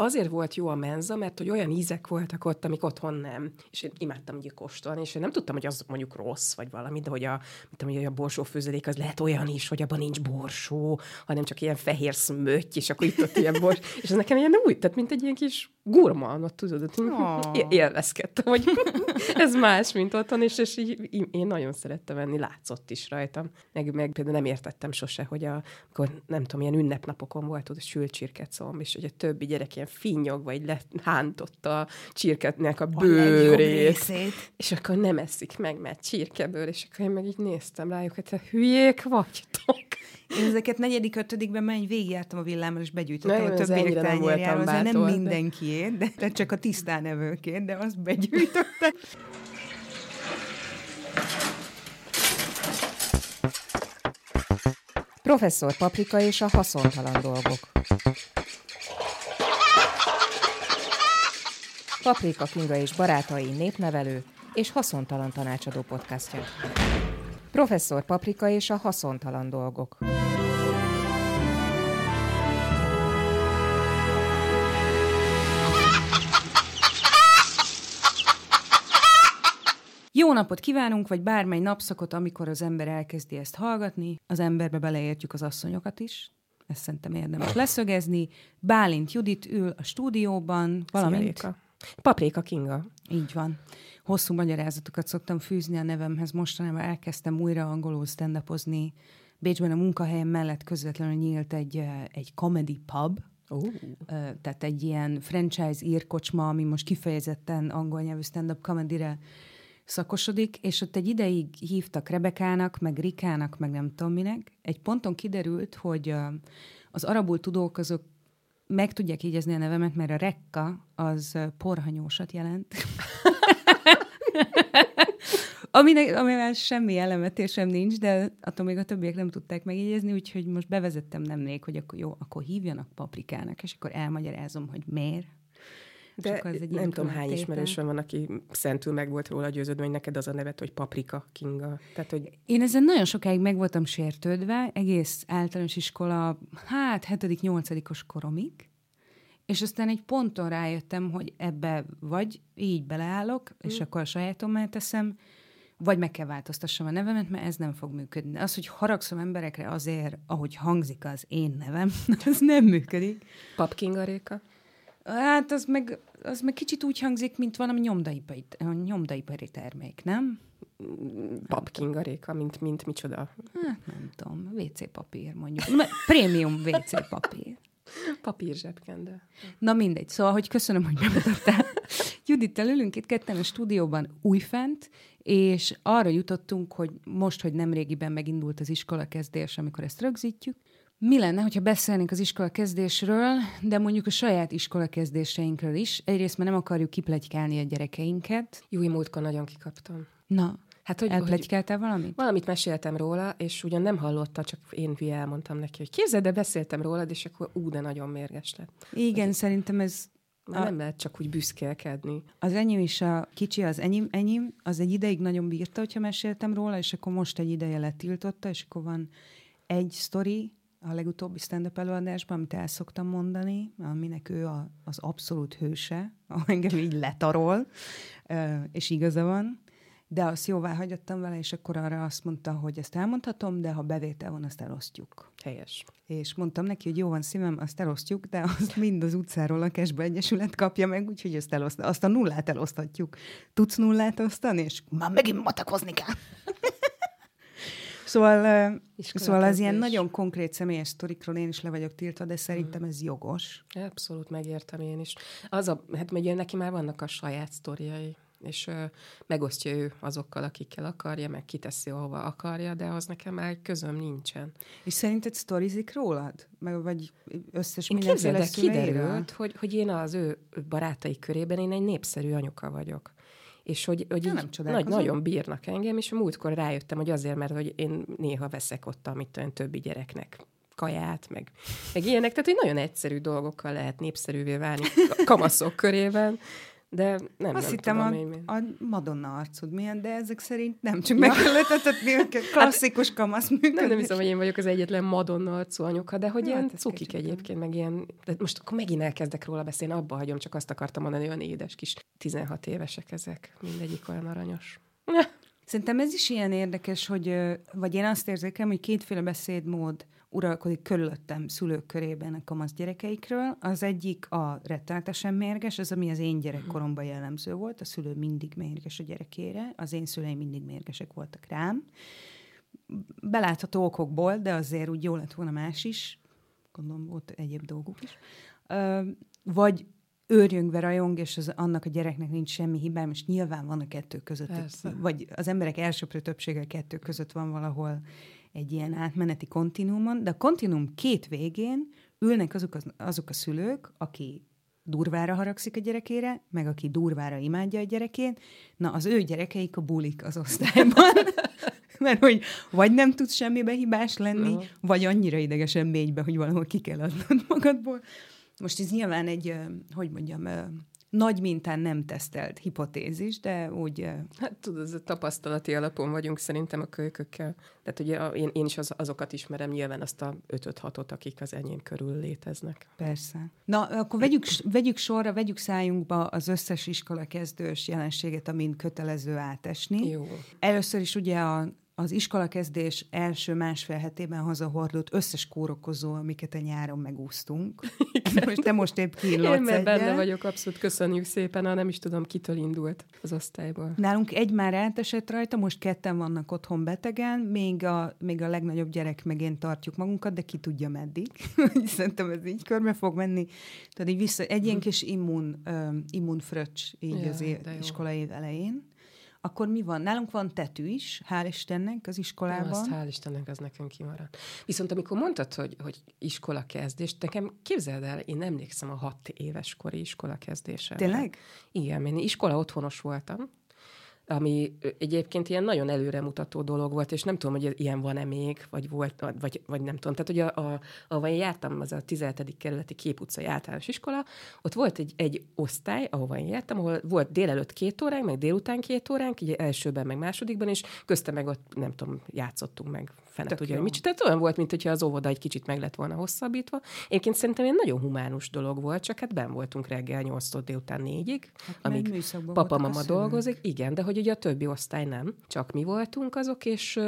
azért volt jó a menza, mert hogy olyan ízek voltak ott, amik otthon nem. És én imádtam ugye kóstolni, és én nem tudtam, hogy az mondjuk rossz, vagy valami, de hogy a, tudom, hogy a borsó főzelék az lehet olyan is, hogy abban nincs borsó, hanem csak ilyen fehér szmötty, és akkor itt ott ilyen bors. És ez nekem ilyen új, tehát mint egy ilyen kis gurmanot, tudod, hogy oh. élvezkedtem, hogy ez más, mint otthon, és, és így, én nagyon szerettem venni, látszott is rajtam. Meg, meg például nem értettem sose, hogy a, akkor nem tudom, ilyen ünnepnapokon volt ott a sült csirkecomb, és hogy a többi gyerek ilyen finnyog, vagy lehántotta a csirketnek a bőrét. A és akkor nem eszik meg, mert csirkeből, és akkor én meg így néztem rájuk, hogy te hülyék vagytok. Én ezeket negyedik, ötödikben menj, végigjártam a villámmal, és begyűjtöttem a többiek tányérjáról. Nem, nem mindenkiét, de, de csak a tisztánevőkét, de azt begyűjtöttem. Professzor Paprika és a haszontalan dolgok. Paprika Kinga és barátai népnevelő és haszontalan tanácsadó podcastja. Professzor Paprika és a haszontalan dolgok. Jó napot kívánunk, vagy bármely napszakot, amikor az ember elkezdi ezt hallgatni. Az emberbe beleértjük az asszonyokat is. Ezt szerintem érdemes leszögezni. Bálint Judit ül a stúdióban, valamint... Szia, Paprika Kinga. Így van. Hosszú magyarázatokat szoktam fűzni a nevemhez. Mostanában elkezdtem újra angolul stand Bécsben a munkahelyem mellett közvetlenül nyílt egy, egy comedy pub, Uh. Tehát egy ilyen franchise írkocsma, ami most kifejezetten angol nyelvű stand-up comedy szakosodik, és ott egy ideig hívtak Rebekának, meg Rikának, meg nem tudom minek. Egy ponton kiderült, hogy az arabul tudók azok meg tudják ígyezni a nevemet, mert a rekka az porhanyósat jelent. Aminek, amivel semmi elemetésem nincs, de attól még a többiek nem tudták megjegyezni, úgyhogy most bevezettem nemnék, hogy akkor jó, akkor hívjanak paprikának, és akkor elmagyarázom, hogy miért. De az egy nem tudom, hány ismerősöm van, aki szentül meg volt róla győződve, hogy neked az a nevet, hogy Paprika Kinga. Tehát, hogy... Én ezen nagyon sokáig meg voltam sértődve, egész általános iskola, hát hetedik, nyolcadikos koromig, és aztán egy ponton rájöttem, hogy ebbe vagy így beleállok, mm. és akkor a sajátommá teszem, vagy meg kell változtassam a nevemet, mert ez nem fog működni. Az, hogy haragszom emberekre azért, ahogy hangzik az én nevem, az nem működik. Papkingaréka? Hát az meg, az meg kicsit úgy hangzik, mint valami nyomdaipari, nyomdaipari termék, nem? Papkingaréka, mint, mint micsoda? Hát nem tudom, WC papír mondjuk. Prémium WC papír. Papír zsebkendő. Na mindegy. Szóval, hogy köszönöm, hogy bemutattál. Judittel ülünk itt ketten a stúdióban újfent, és arra jutottunk, hogy most, hogy nem régiben megindult az iskola kezdés, amikor ezt rögzítjük, mi lenne, hogyha beszélnénk az iskola kezdésről, de mondjuk a saját iskola kezdéseinkről is. Egyrészt mert nem akarjuk kiplegykálni a gyerekeinket. Jó, múltkor nagyon kikaptam. Na, Hát, hogy, Elplegykáltál valamit? Valamit meséltem róla, és ugyan nem hallotta, csak én hülye elmondtam neki, hogy képzeld, de beszéltem rólad, és akkor ú, de nagyon mérges lett. Igen, hogy szerintem ez... A, nem lehet csak úgy büszkélkedni. Az enyém is a kicsi, az enyém, enyém, az egy ideig nagyon bírta, hogyha meséltem róla, és akkor most egy ideje letiltotta, és akkor van egy sztori, a legutóbbi stand-up előadásban, amit el szoktam mondani, aminek ő a, az abszolút hőse, engem így letarol, és igaza van, de azt jóvá hagyottam vele, és akkor arra azt mondta, hogy ezt elmondhatom, de ha bevétel van, azt elosztjuk. Helyes. És mondtam neki, hogy jó van szívem, azt elosztjuk, de azt mind az utcáról a Kesbe Egyesület kapja meg, úgyhogy azt, eloszt, azt a nullát elosztatjuk. Tudsz nullát osztani? És már megint matakozni kell. Szóval, szóval az ilyen nagyon konkrét személyes sztorikról én is le vagyok tiltva, de szerintem ez jogos. Abszolút megértem én is. Az a, hát ugye neki már vannak a saját sztoriai és ö, megosztja ő azokkal, akikkel akarja, meg kiteszi, ahova akarja, de az nekem már közöm nincsen. És szerinted sztorizik rólad? Meg, vagy összes én mindenféle kiderült, hogy, hogy én az ő barátai körében én egy népszerű anyuka vagyok. És hogy, hogy így nem nagy, nagyon bírnak engem, és a múltkor rájöttem, hogy azért, mert hogy én néha veszek ott, amit olyan többi gyereknek kaját, meg, meg ilyenek. Tehát, hogy nagyon egyszerű dolgokkal lehet népszerűvé válni kamaszok körében de nem, Azt nem hittem tudom, a, a Madonna arcod milyen, de ezek szerint nem, csak meg kellett etetni őket. Klasszikus kamasz működés. Nem, nem hiszem, hogy én vagyok az egyetlen Madonna arcú anyuka, de hogy Hát, ilyen cukik egyébként, meg ilyen... De most akkor megint elkezdek róla beszélni, abba hagyom, csak azt akartam mondani, olyan édes kis 16 évesek ezek, mindegyik olyan aranyos. Szerintem ez is ilyen érdekes, hogy, vagy én azt érzékelem, hogy kétféle beszédmód uralkodik körülöttem szülők körében a kamasz gyerekeikről. Az egyik a rettenetesen mérges, az, ami az én gyerekkoromban jellemző volt. A szülő mindig mérges a gyerekére, az én szüleim mindig mérgesek voltak rám. Belátható okokból, de azért úgy jó lett volna más is. Gondolom volt egyéb dolguk is. Ö, vagy őrjöngve rajong, és az, annak a gyereknek nincs semmi hibája, most nyilván van a kettő között, Persze. vagy az emberek elsőprő többsége a kettő között van valahol egy ilyen átmeneti kontinuumon, de a kontinuum két végén ülnek azok, az, azok a szülők, aki durvára haragszik a gyerekére, meg aki durvára imádja a gyerekét, na az ő gyerekeik a bulik az osztályban. Mert hogy vagy nem tudsz semmibe hibás lenni, Aha. vagy annyira idegesen mégy be, hogy valahol ki kell adnod magadból. Most ez nyilván egy, hogy mondjam, nagy mintán nem tesztelt hipotézis, de úgy Hát tudod, ez a tapasztalati alapon vagyunk szerintem a kölykökkel. Tehát ugye a- én, én is az, azokat ismerem, nyilván azt a 5-6-ot, akik az enyém körül léteznek. Persze. Na, akkor vegyük, vegyük sorra, vegyük szájunkba az összes iskola kezdős jelenséget, amin kötelező átesni. Jó. Először is ugye a, az iskolakezdés első másfél hetében hazahordott összes kórokozó, amiket a nyáron megúsztunk. Most te most épp Én kínlódsz mert benne vagyok, abszolút köszönjük szépen, ha nem is tudom, kitől indult az osztályból. Nálunk egy már átesett rajta, most ketten vannak otthon betegen, még a, még a legnagyobb gyerek meg én tartjuk magunkat, de ki tudja meddig. Szerintem ez így körbe fog menni. Tehát így vissza, egy ilyen kis immun, um, immunfröccs így Jaj, az é- iskola év elején. Akkor mi van? Nálunk van tetű is, hál' Istennek az iskolában. Azt hál' Istennek, az nekünk kimaradt. Viszont amikor mondtad, hogy, hogy iskola kezdés, nekem képzeld el, én emlékszem a hat éves kori iskola kezdésre. Tényleg? Igen, én iskola otthonos voltam, ami egyébként ilyen nagyon előremutató dolog volt, és nem tudom, hogy ilyen van-e még, vagy volt, vagy, vagy nem tudom. Tehát, hogy a, a, ahova én jártam, az a 17. kerületi képutcai általános iskola, ott volt egy, egy osztály, ahova én jártam, ahol volt délelőtt két óránk, meg délután két óránk, így elsőben, meg másodikban, és közte meg ott, nem tudom, játszottunk meg fene Tök tudja, jó. hogy mit Tehát olyan volt, mint hogyha az óvoda egy kicsit meg lett volna hosszabbítva. Egyébként szerintem egy nagyon humánus dolog volt, csak hát ben voltunk reggel 8 délután 4-ig, Hát, amíg papa, mama dolgozik. Igen, de hogy ugye a többi osztály nem, csak mi voltunk azok, és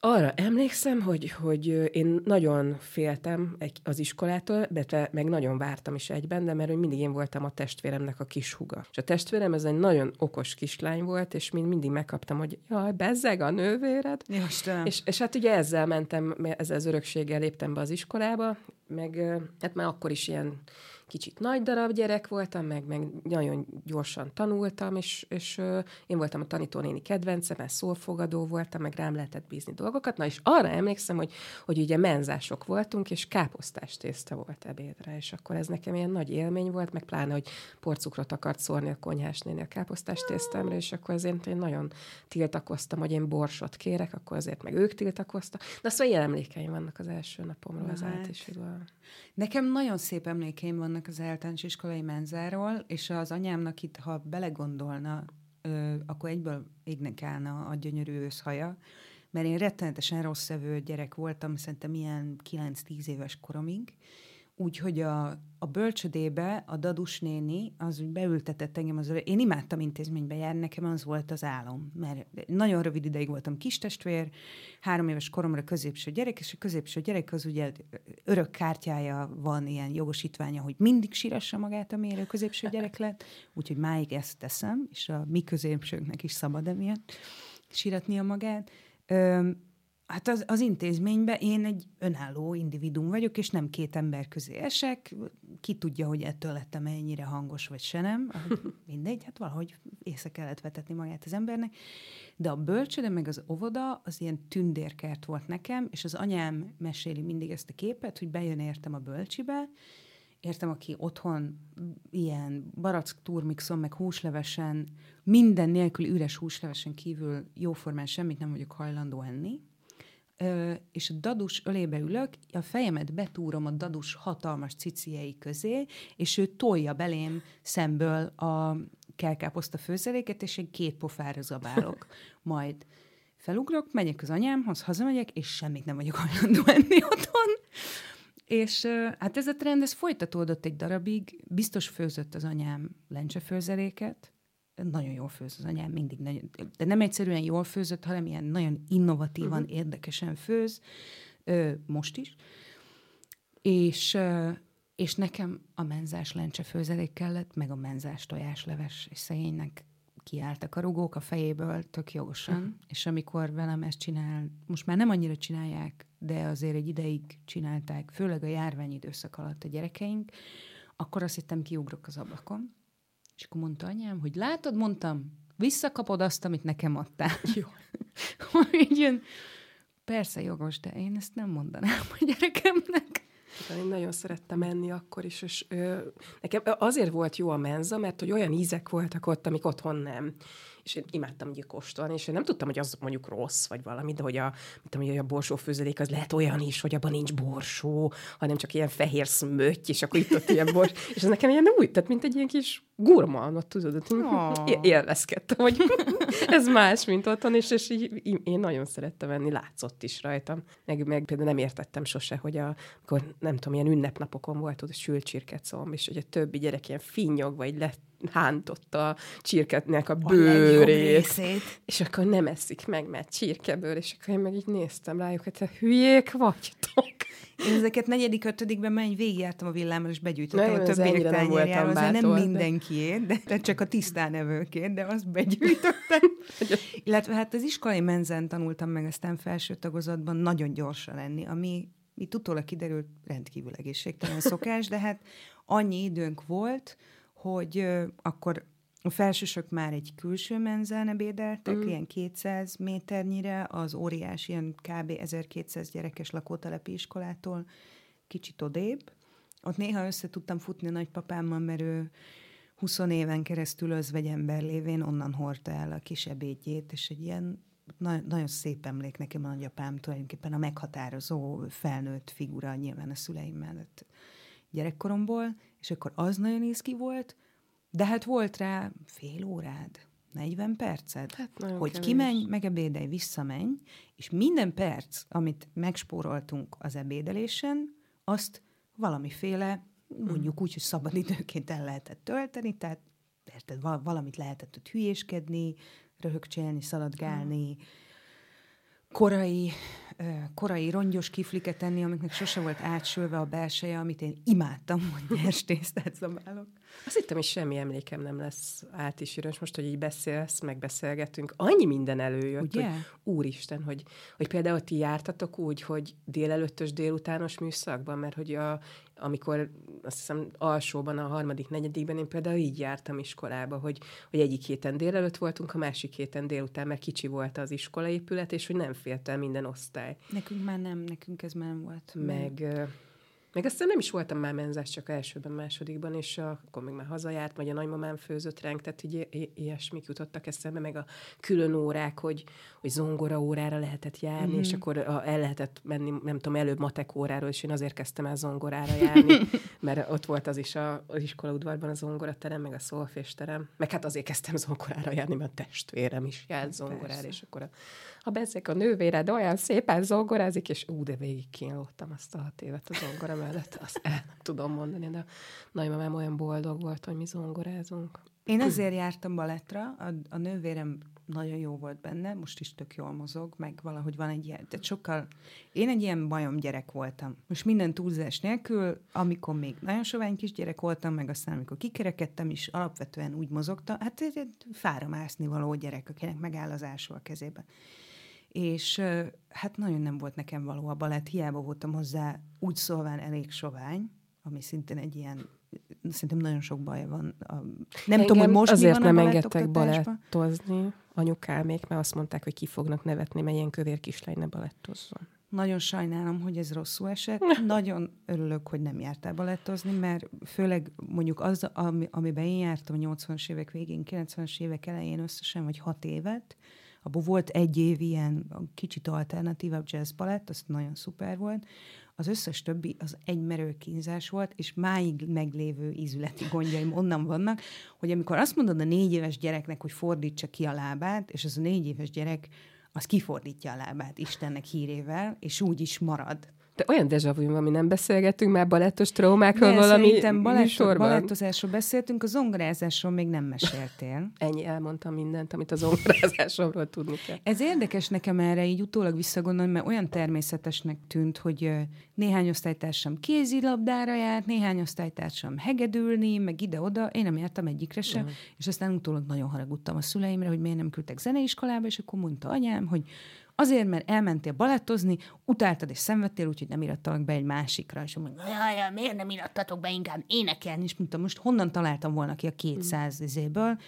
arra emlékszem, hogy, hogy én nagyon féltem az iskolától, de meg nagyon vártam is egyben, de mert hogy mindig én voltam a testvéremnek a kis huga. És a testvérem ez egy nagyon okos kislány volt, és mind, mindig megkaptam, hogy jaj, bezzeg a nővéred, Ja, Istenem. és, és hát ugye ezzel mentem, ezzel az örökséggel léptem be az iskolába, meg hát már akkor is ilyen kicsit nagy darab gyerek voltam, meg, meg nagyon gyorsan tanultam, és, és én voltam a tanítónéni kedvence, mert szólfogadó voltam, meg rám lehetett bízni dolgokat. Na és arra emlékszem, hogy, hogy ugye menzások voltunk, és káposztás tészta volt ebédre, és akkor ez nekem ilyen nagy élmény volt, meg pláne, hogy porcukrot akart szórni a konyhásnéni a káposztás tésztámra, és akkor azért én nagyon tiltakoztam, hogy én borsot kérek, akkor azért meg ők tiltakoztak. De azt ilyen emlékeim vannak az első napomról, az Hát. általánosról. Nekem nagyon szép emlékeim vannak az általános iskolai menzáról, és az anyámnak itt, ha belegondolna, ö, akkor egyből égnek állna a gyönyörű őszhaja, mert én rettenetesen rossz evő gyerek voltam, szerintem ilyen 9-10 éves koromig, úgyhogy a, a bölcsödébe a dadus néni az úgy beültetett engem az Én imádtam intézménybe járni, nekem az volt az álom, mert nagyon rövid ideig voltam kistestvér, három éves koromra középső gyerek, és a középső gyerek az ugye örök kártyája van, ilyen jogosítványa, hogy mindig sírassa magát, amire a középső gyerek lett, úgyhogy máig ezt teszem, és a mi középsőknek is szabad emiatt síratnia magát. Öm, Hát az, az intézményben én egy önálló individum vagyok, és nem két ember közé esek. Ki tudja, hogy ettől lettem ennyire hangos, vagy se nem. Mindegy, hát valahogy észre kellett vetetni magát az embernek. De a bölcsöde meg az óvoda az ilyen tündérkert volt nekem, és az anyám meséli mindig ezt a képet, hogy bejön értem a bölcsibe, értem, aki otthon ilyen barack turmixon, meg húslevesen, minden nélkül üres húslevesen kívül jóformán semmit nem vagyok hajlandó enni, és a dadus ölébe ülök, a fejemet betúrom a dadus hatalmas ciciei közé, és ő tolja belém szemből a kelkáposzta főzeléket, és egy két pofára zabálok. Majd felugrok, megyek az anyámhoz, hazamegyek, és semmit nem vagyok hajlandó enni otthon. És hát ez a trend, ez folytatódott egy darabig. Biztos főzött az anyám lencsefőzeléket, nagyon jól főz az anyám, mindig nagyon, de nem egyszerűen jól főzött, hanem ilyen nagyon innovatívan, uh-huh. érdekesen főz, most is. És, és nekem a menzás lencse főzelék kellett, meg a menzás tojásleves, és szegénynek kiálltak a rugók a fejéből tök jogosan, uh-huh. és amikor velem ezt csinál, most már nem annyira csinálják, de azért egy ideig csinálták, főleg a járvány időszak alatt a gyerekeink, akkor azt hittem kiugrok az ablakon, és akkor mondta anyám, hogy látod, mondtam, visszakapod azt, amit nekem adtál. Jó. Így jön, persze jogos, de én ezt nem mondanám a gyerekemnek. Én nagyon szerettem menni akkor is, és ö, nekem azért volt jó a menza, mert hogy olyan ízek voltak ott, amik otthon nem és én imádtam ugye kóstolni, és én nem tudtam, hogy az mondjuk rossz, vagy valami, de hogy a, tudom, hogy a borsó főzelék az lehet olyan is, hogy abban nincs borsó, hanem csak ilyen fehér szmötty, és akkor itt ott ilyen bors, és ez nekem ilyen új, tehát mint egy ilyen kis gurma, tudod, hogy oh. élvezkedtem, hogy ez más, mint otthon, és, és így, én nagyon szerettem venni, látszott is rajtam. Meg, meg például nem értettem sose, hogy a, amikor nem tudom, ilyen ünnepnapokon volt ott a sült csirkecomb, és hogy a többi gyerek ilyen finnyogva, így lett hántotta a csirketnek a bőrét. És akkor nem eszik meg, mert csirkeből, és akkor én meg így néztem rájuk, hogy te hülyék vagytok. Én ezeket negyedik, ötödikben menj, végigjártam a villámmal, és begyűjtöttem a többiek tányérjáról. Nem, nem mindenkiért, de, de csak a tisztánevőkért, de azt begyűjtöttem. Illetve hát az iskolai menzen tanultam meg aztán felső tagozatban nagyon gyorsan lenni, ami itt utólag kiderült rendkívül egészségtelen szokás, de hát annyi időnk volt, hogy akkor a felsősök már egy külső menzen ebédeltek, mm. ilyen 200 méternyire, az óriás, ilyen kb. 1200 gyerekes lakótelepi iskolától kicsit odébb. Ott néha össze tudtam futni a nagypapámmal, mert ő 20 éven keresztül özvegyember lévén onnan hordta el a kis ebédjét, és egy ilyen na- nagyon szép emlék nekem a nagyapám tulajdonképpen a meghatározó felnőtt figura nyilván a szüleim mellett gyerekkoromból, és akkor az nagyon izgi volt, de hát volt rá fél órád, 40 perced, hát hogy kevés. kimenj, megebédelj, visszamenj, és minden perc, amit megspóroltunk az ebédelésen, azt valamiféle, mondjuk úgy, hogy szabadidőként el lehetett tölteni, tehát érted, valamit lehetett ott hülyéskedni, röhögcsélni, szaladgálni, hmm korai, korai rongyos kifliket tenni, amiknek sose volt átsülve a belseje, amit én imádtam, hogy nyers tésztát zabálok. Azt hittem, hogy semmi emlékem nem lesz átisírós. Most, hogy így beszélsz, megbeszélgetünk, annyi minden előjött, Ugye? hogy úristen, hogy, hogy például ti jártatok úgy, hogy délelőttös, délutános műszakban, mert hogy a, amikor azt hiszem alsóban, a harmadik, negyedikben én például így jártam iskolába, hogy, hogy egyik héten délelőtt voltunk, a másik héten délután, mert kicsi volt az iskolaépület, és hogy nem félt el minden osztály. Nekünk már nem, nekünk ez már nem volt. Meg... Mert meg aztán nem is voltam már menzás, csak elsőben, másodikban, és akkor még már hazajárt, vagy a nagymamám főzött ránk, tehát így ilyesmik jutottak eszembe, meg a külön órák, hogy, hogy zongora órára lehetett járni, mm-hmm. és akkor el lehetett menni, nem tudom, előbb matek óráról, és én azért kezdtem el zongorára járni, mert ott volt az is a, az iskolaudvarban a zongoraterem, meg a szolfésterem, meg hát azért kezdtem zongorára járni, mert a testvérem is járt zongorára, és akkor a ha bezek a nővéred olyan szépen zongorázik, és ú, de végig kínlottam azt a hat évet a zongora mellett, azt el nem tudom mondani, de nagymamám olyan boldog volt, hogy mi zongorázunk. Én azért jártam balettra, a, a nővérem nagyon jó volt benne, most is tök jól mozog, meg valahogy van egy ilyen, tehát sokkal, én egy ilyen bajom gyerek voltam. Most minden túlzás nélkül, amikor még nagyon sovány kisgyerek voltam, meg aztán amikor kikerekedtem is, alapvetően úgy mozogta, hát fára mászni való gyerek, akinek megáll az ásó a kezében és hát nagyon nem volt nekem való a balett, hiába voltam hozzá úgy szólván elég sovány, ami szintén egy ilyen, szerintem nagyon sok baj van. A, nem Engem tudom, hogy most azért nem engedtek balettozni anyukámék, mert azt mondták, hogy ki fognak nevetni, mert ilyen kövér kislány ne balettozzon. Nagyon sajnálom, hogy ez rosszul esett. Nagyon örülök, hogy nem jártál balettozni, mert főleg mondjuk az, ami, amiben én jártam a 80-as évek végén, 90-es évek elején összesen, vagy hat évet, abból volt egy év ilyen kicsit alternatívabb jazz palett, az nagyon szuper volt. Az összes többi az egy merő kínzás volt, és máig meglévő ízületi gondjaim onnan vannak, hogy amikor azt mondod a négy éves gyereknek, hogy fordítsa ki a lábát, és az a négy éves gyerek az kifordítja a lábát Istennek hírével, és úgy is marad. De olyan deja vu, ami nem beszélgetünk már balettos traumákról ne, valami szerintem baletto, balettozásról beszéltünk, a zongorázásról még nem meséltél. Ennyi, elmondtam mindent, amit a zongorázásról tudni kell. Ez érdekes nekem erre így utólag visszagondolni, mert olyan természetesnek tűnt, hogy néhány osztálytársam kézilabdára járt, néhány osztálytársam hegedülni, meg ide-oda, én nem jártam egyikre sem, uh-huh. és aztán utólag nagyon haragudtam a szüleimre, hogy miért nem küldtek zeneiskolába, és akkor mondta anyám, hogy Azért, mert elmentél balettozni, utáltad és szenvedtél, úgyhogy nem irattalak be egy másikra. És mondja, jaj, miért nem irattatok be inkább énekelni? És mondtam, most honnan találtam volna ki a 200 mm. izéből?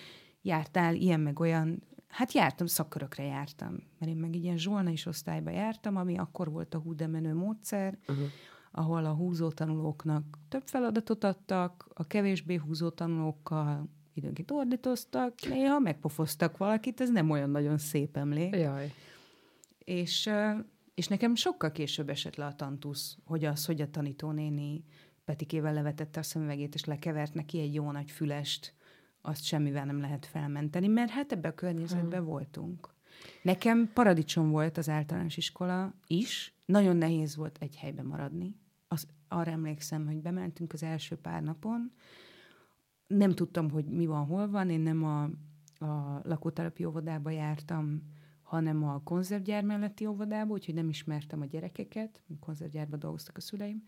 Jártál ilyen meg olyan, hát jártam, szakkörökre jártam. Mert én meg ilyen zsolna is osztályba jártam, ami akkor volt a hú menő módszer, uh-huh. ahol a húzó tanulóknak több feladatot adtak, a kevésbé húzó tanulókkal időnként ordítoztak, néha megpofoztak valakit, ez nem olyan nagyon szép emlék. Jaj. És, és nekem sokkal később esett le a tantusz, hogy az, hogy a tanítónéni Petikével levetette a szemüvegét, és lekevert neki egy jó nagy fülest, azt semmivel nem lehet felmenteni, mert hát ebbe a környezetben hmm. voltunk. Nekem paradicsom volt az általános iskola is, nagyon nehéz volt egy helyben maradni. Az, arra emlékszem, hogy bementünk az első pár napon, nem tudtam, hogy mi van, hol van, én nem a, a lakótelepi óvodába jártam, hanem a konzervgyár melletti óvodába, úgyhogy nem ismertem a gyerekeket, konzervgyárban dolgoztak a szüleim,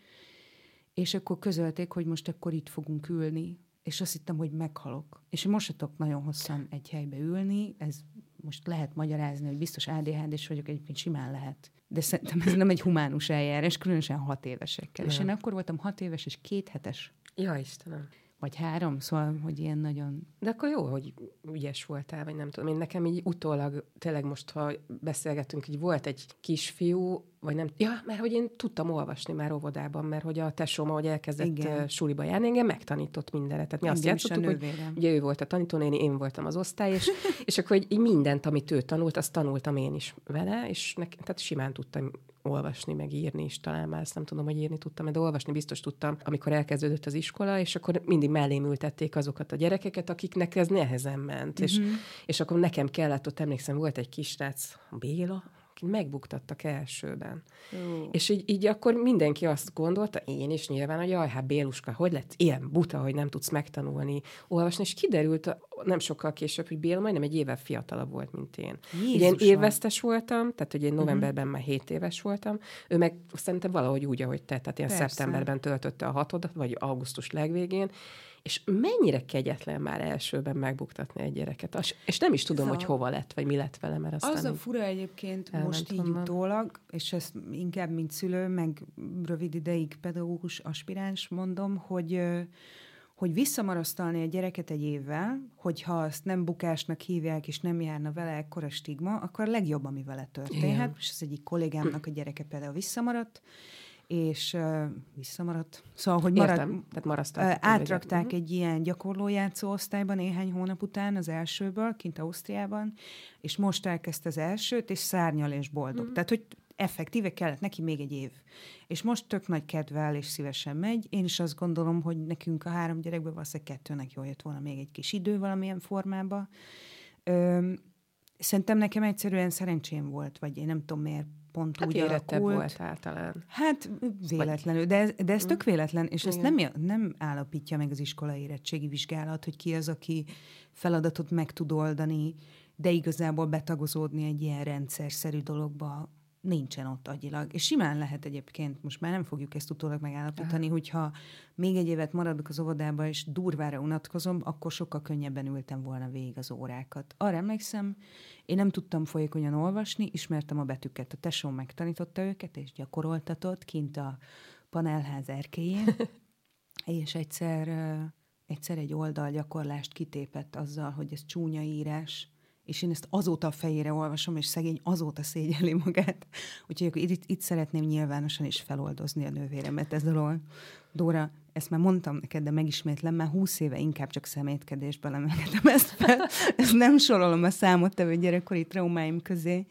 és akkor közölték, hogy most akkor itt fogunk ülni, és azt hittem, hogy meghalok. És most se tudok nagyon hosszan egy helybe ülni, ez most lehet magyarázni, hogy biztos ADHD-s vagyok, egyébként simán lehet. De szerintem ez nem egy humánus eljárás, különösen hat évesekkel. Ja. És én akkor voltam hat éves és két hetes. Ja, Istenem vagy három, szóval, hogy ilyen nagyon... De akkor jó, hogy ügyes voltál, vagy nem tudom. Én nekem így utólag, tényleg most, ha beszélgetünk, így volt egy kisfiú, vagy nem, ja, mert hogy én tudtam olvasni már óvodában, mert hogy a tesóm, ahogy elkezdett Igen. suliba járni, engem megtanított mindenre. Tehát mi azt játszottuk, hogy ugye ő volt a tanítónéni, én voltam az osztály, és, és akkor hogy így mindent, amit ő tanult, azt tanultam én is vele, és nekem, tehát simán tudtam olvasni, meg írni is, talán már ezt nem tudom, hogy írni tudtam, de olvasni biztos tudtam, amikor elkezdődött az iskola, és akkor mindig mellém ültették azokat a gyerekeket, akiknek ez nehezen ment. Mm-hmm. És, mhm. és akkor nekem kellett, ott emlékszem, volt egy kisrác, Béla, megbuktattak elsőben. Jó. És így, így akkor mindenki azt gondolta, én is nyilván, hogy jaj, hát Béluska, hogy lett ilyen buta, hogy nem tudsz megtanulni, olvasni, és kiderült nem sokkal később, hogy Béla majdnem egy évvel fiatalabb volt, mint én. Ugye én évesztes voltam, tehát hogy én mhm. novemberben már 7 éves voltam, ő meg szerintem valahogy úgy, ahogy te, tehát ilyen Persze. szeptemberben töltötte a hatodat, vagy augusztus legvégén, és mennyire kegyetlen már elsőben megbuktatni egy gyereket. És nem is tudom, Ez hogy hova lett, vagy mi lett vele, mert aztán... Az a fura egyébként most így onnan. utólag, és ezt inkább mint szülő, meg rövid ideig pedagógus aspiráns mondom, hogy hogy visszamarasztalni a gyereket egy évvel, hogyha azt nem bukásnak hívják, és nem járna vele ekkora stigma, akkor a legjobb, ami vele történhet. És az egyik kollégámnak a gyereke például visszamaradt, és uh, visszamaradt. Szóval, hogy marad, Értem, tehát. Uh, átrakták uh-huh. egy ilyen gyakorlójátszó osztályba néhány hónap után az elsőből, kint Ausztriában, és most elkezdte az elsőt, és szárnyal és boldog. Uh-huh. Tehát, hogy effektíve kellett neki még egy év. És most tök nagy kedvel és szívesen megy. Én is azt gondolom, hogy nekünk a három gyerekből valószínűleg kettőnek jól jött volna még egy kis idő valamilyen formába. Ö, szerintem nekem egyszerűen szerencsém volt, vagy én nem tudom miért pont hát úgy alakult. volt általán. Hát véletlenül, de ez, de ez tök mm. véletlen, és Igen. ezt nem, nem állapítja meg az iskolai érettségi vizsgálat, hogy ki az, aki feladatot meg tud oldani, de igazából betagozódni egy ilyen rendszerszerű dologba nincsen ott agyilag. És simán lehet egyébként, most már nem fogjuk ezt utólag megállapítani, Aha. hogyha még egy évet maradok az óvodába, és durvára unatkozom, akkor sokkal könnyebben ültem volna végig az órákat. Arra emlékszem, én nem tudtam folyékonyan olvasni, ismertem a betűket. A tesóm megtanította őket, és gyakoroltatott kint a panelház erkéjén, és egyszer, egyszer egy oldal gyakorlást kitépett azzal, hogy ez csúnya írás, és én ezt azóta a fejére olvasom, és szegény azóta szégyeli magát. Úgyhogy akkor itt, itt szeretném nyilvánosan is feloldozni a nővéremet ez alól. Dóra, ezt már mondtam neked, de megismétlem, már húsz éve inkább csak szemétkedésben emelkedem ezt fel. ezt nem sorolom a számottevő gyerekkori traumáim közé.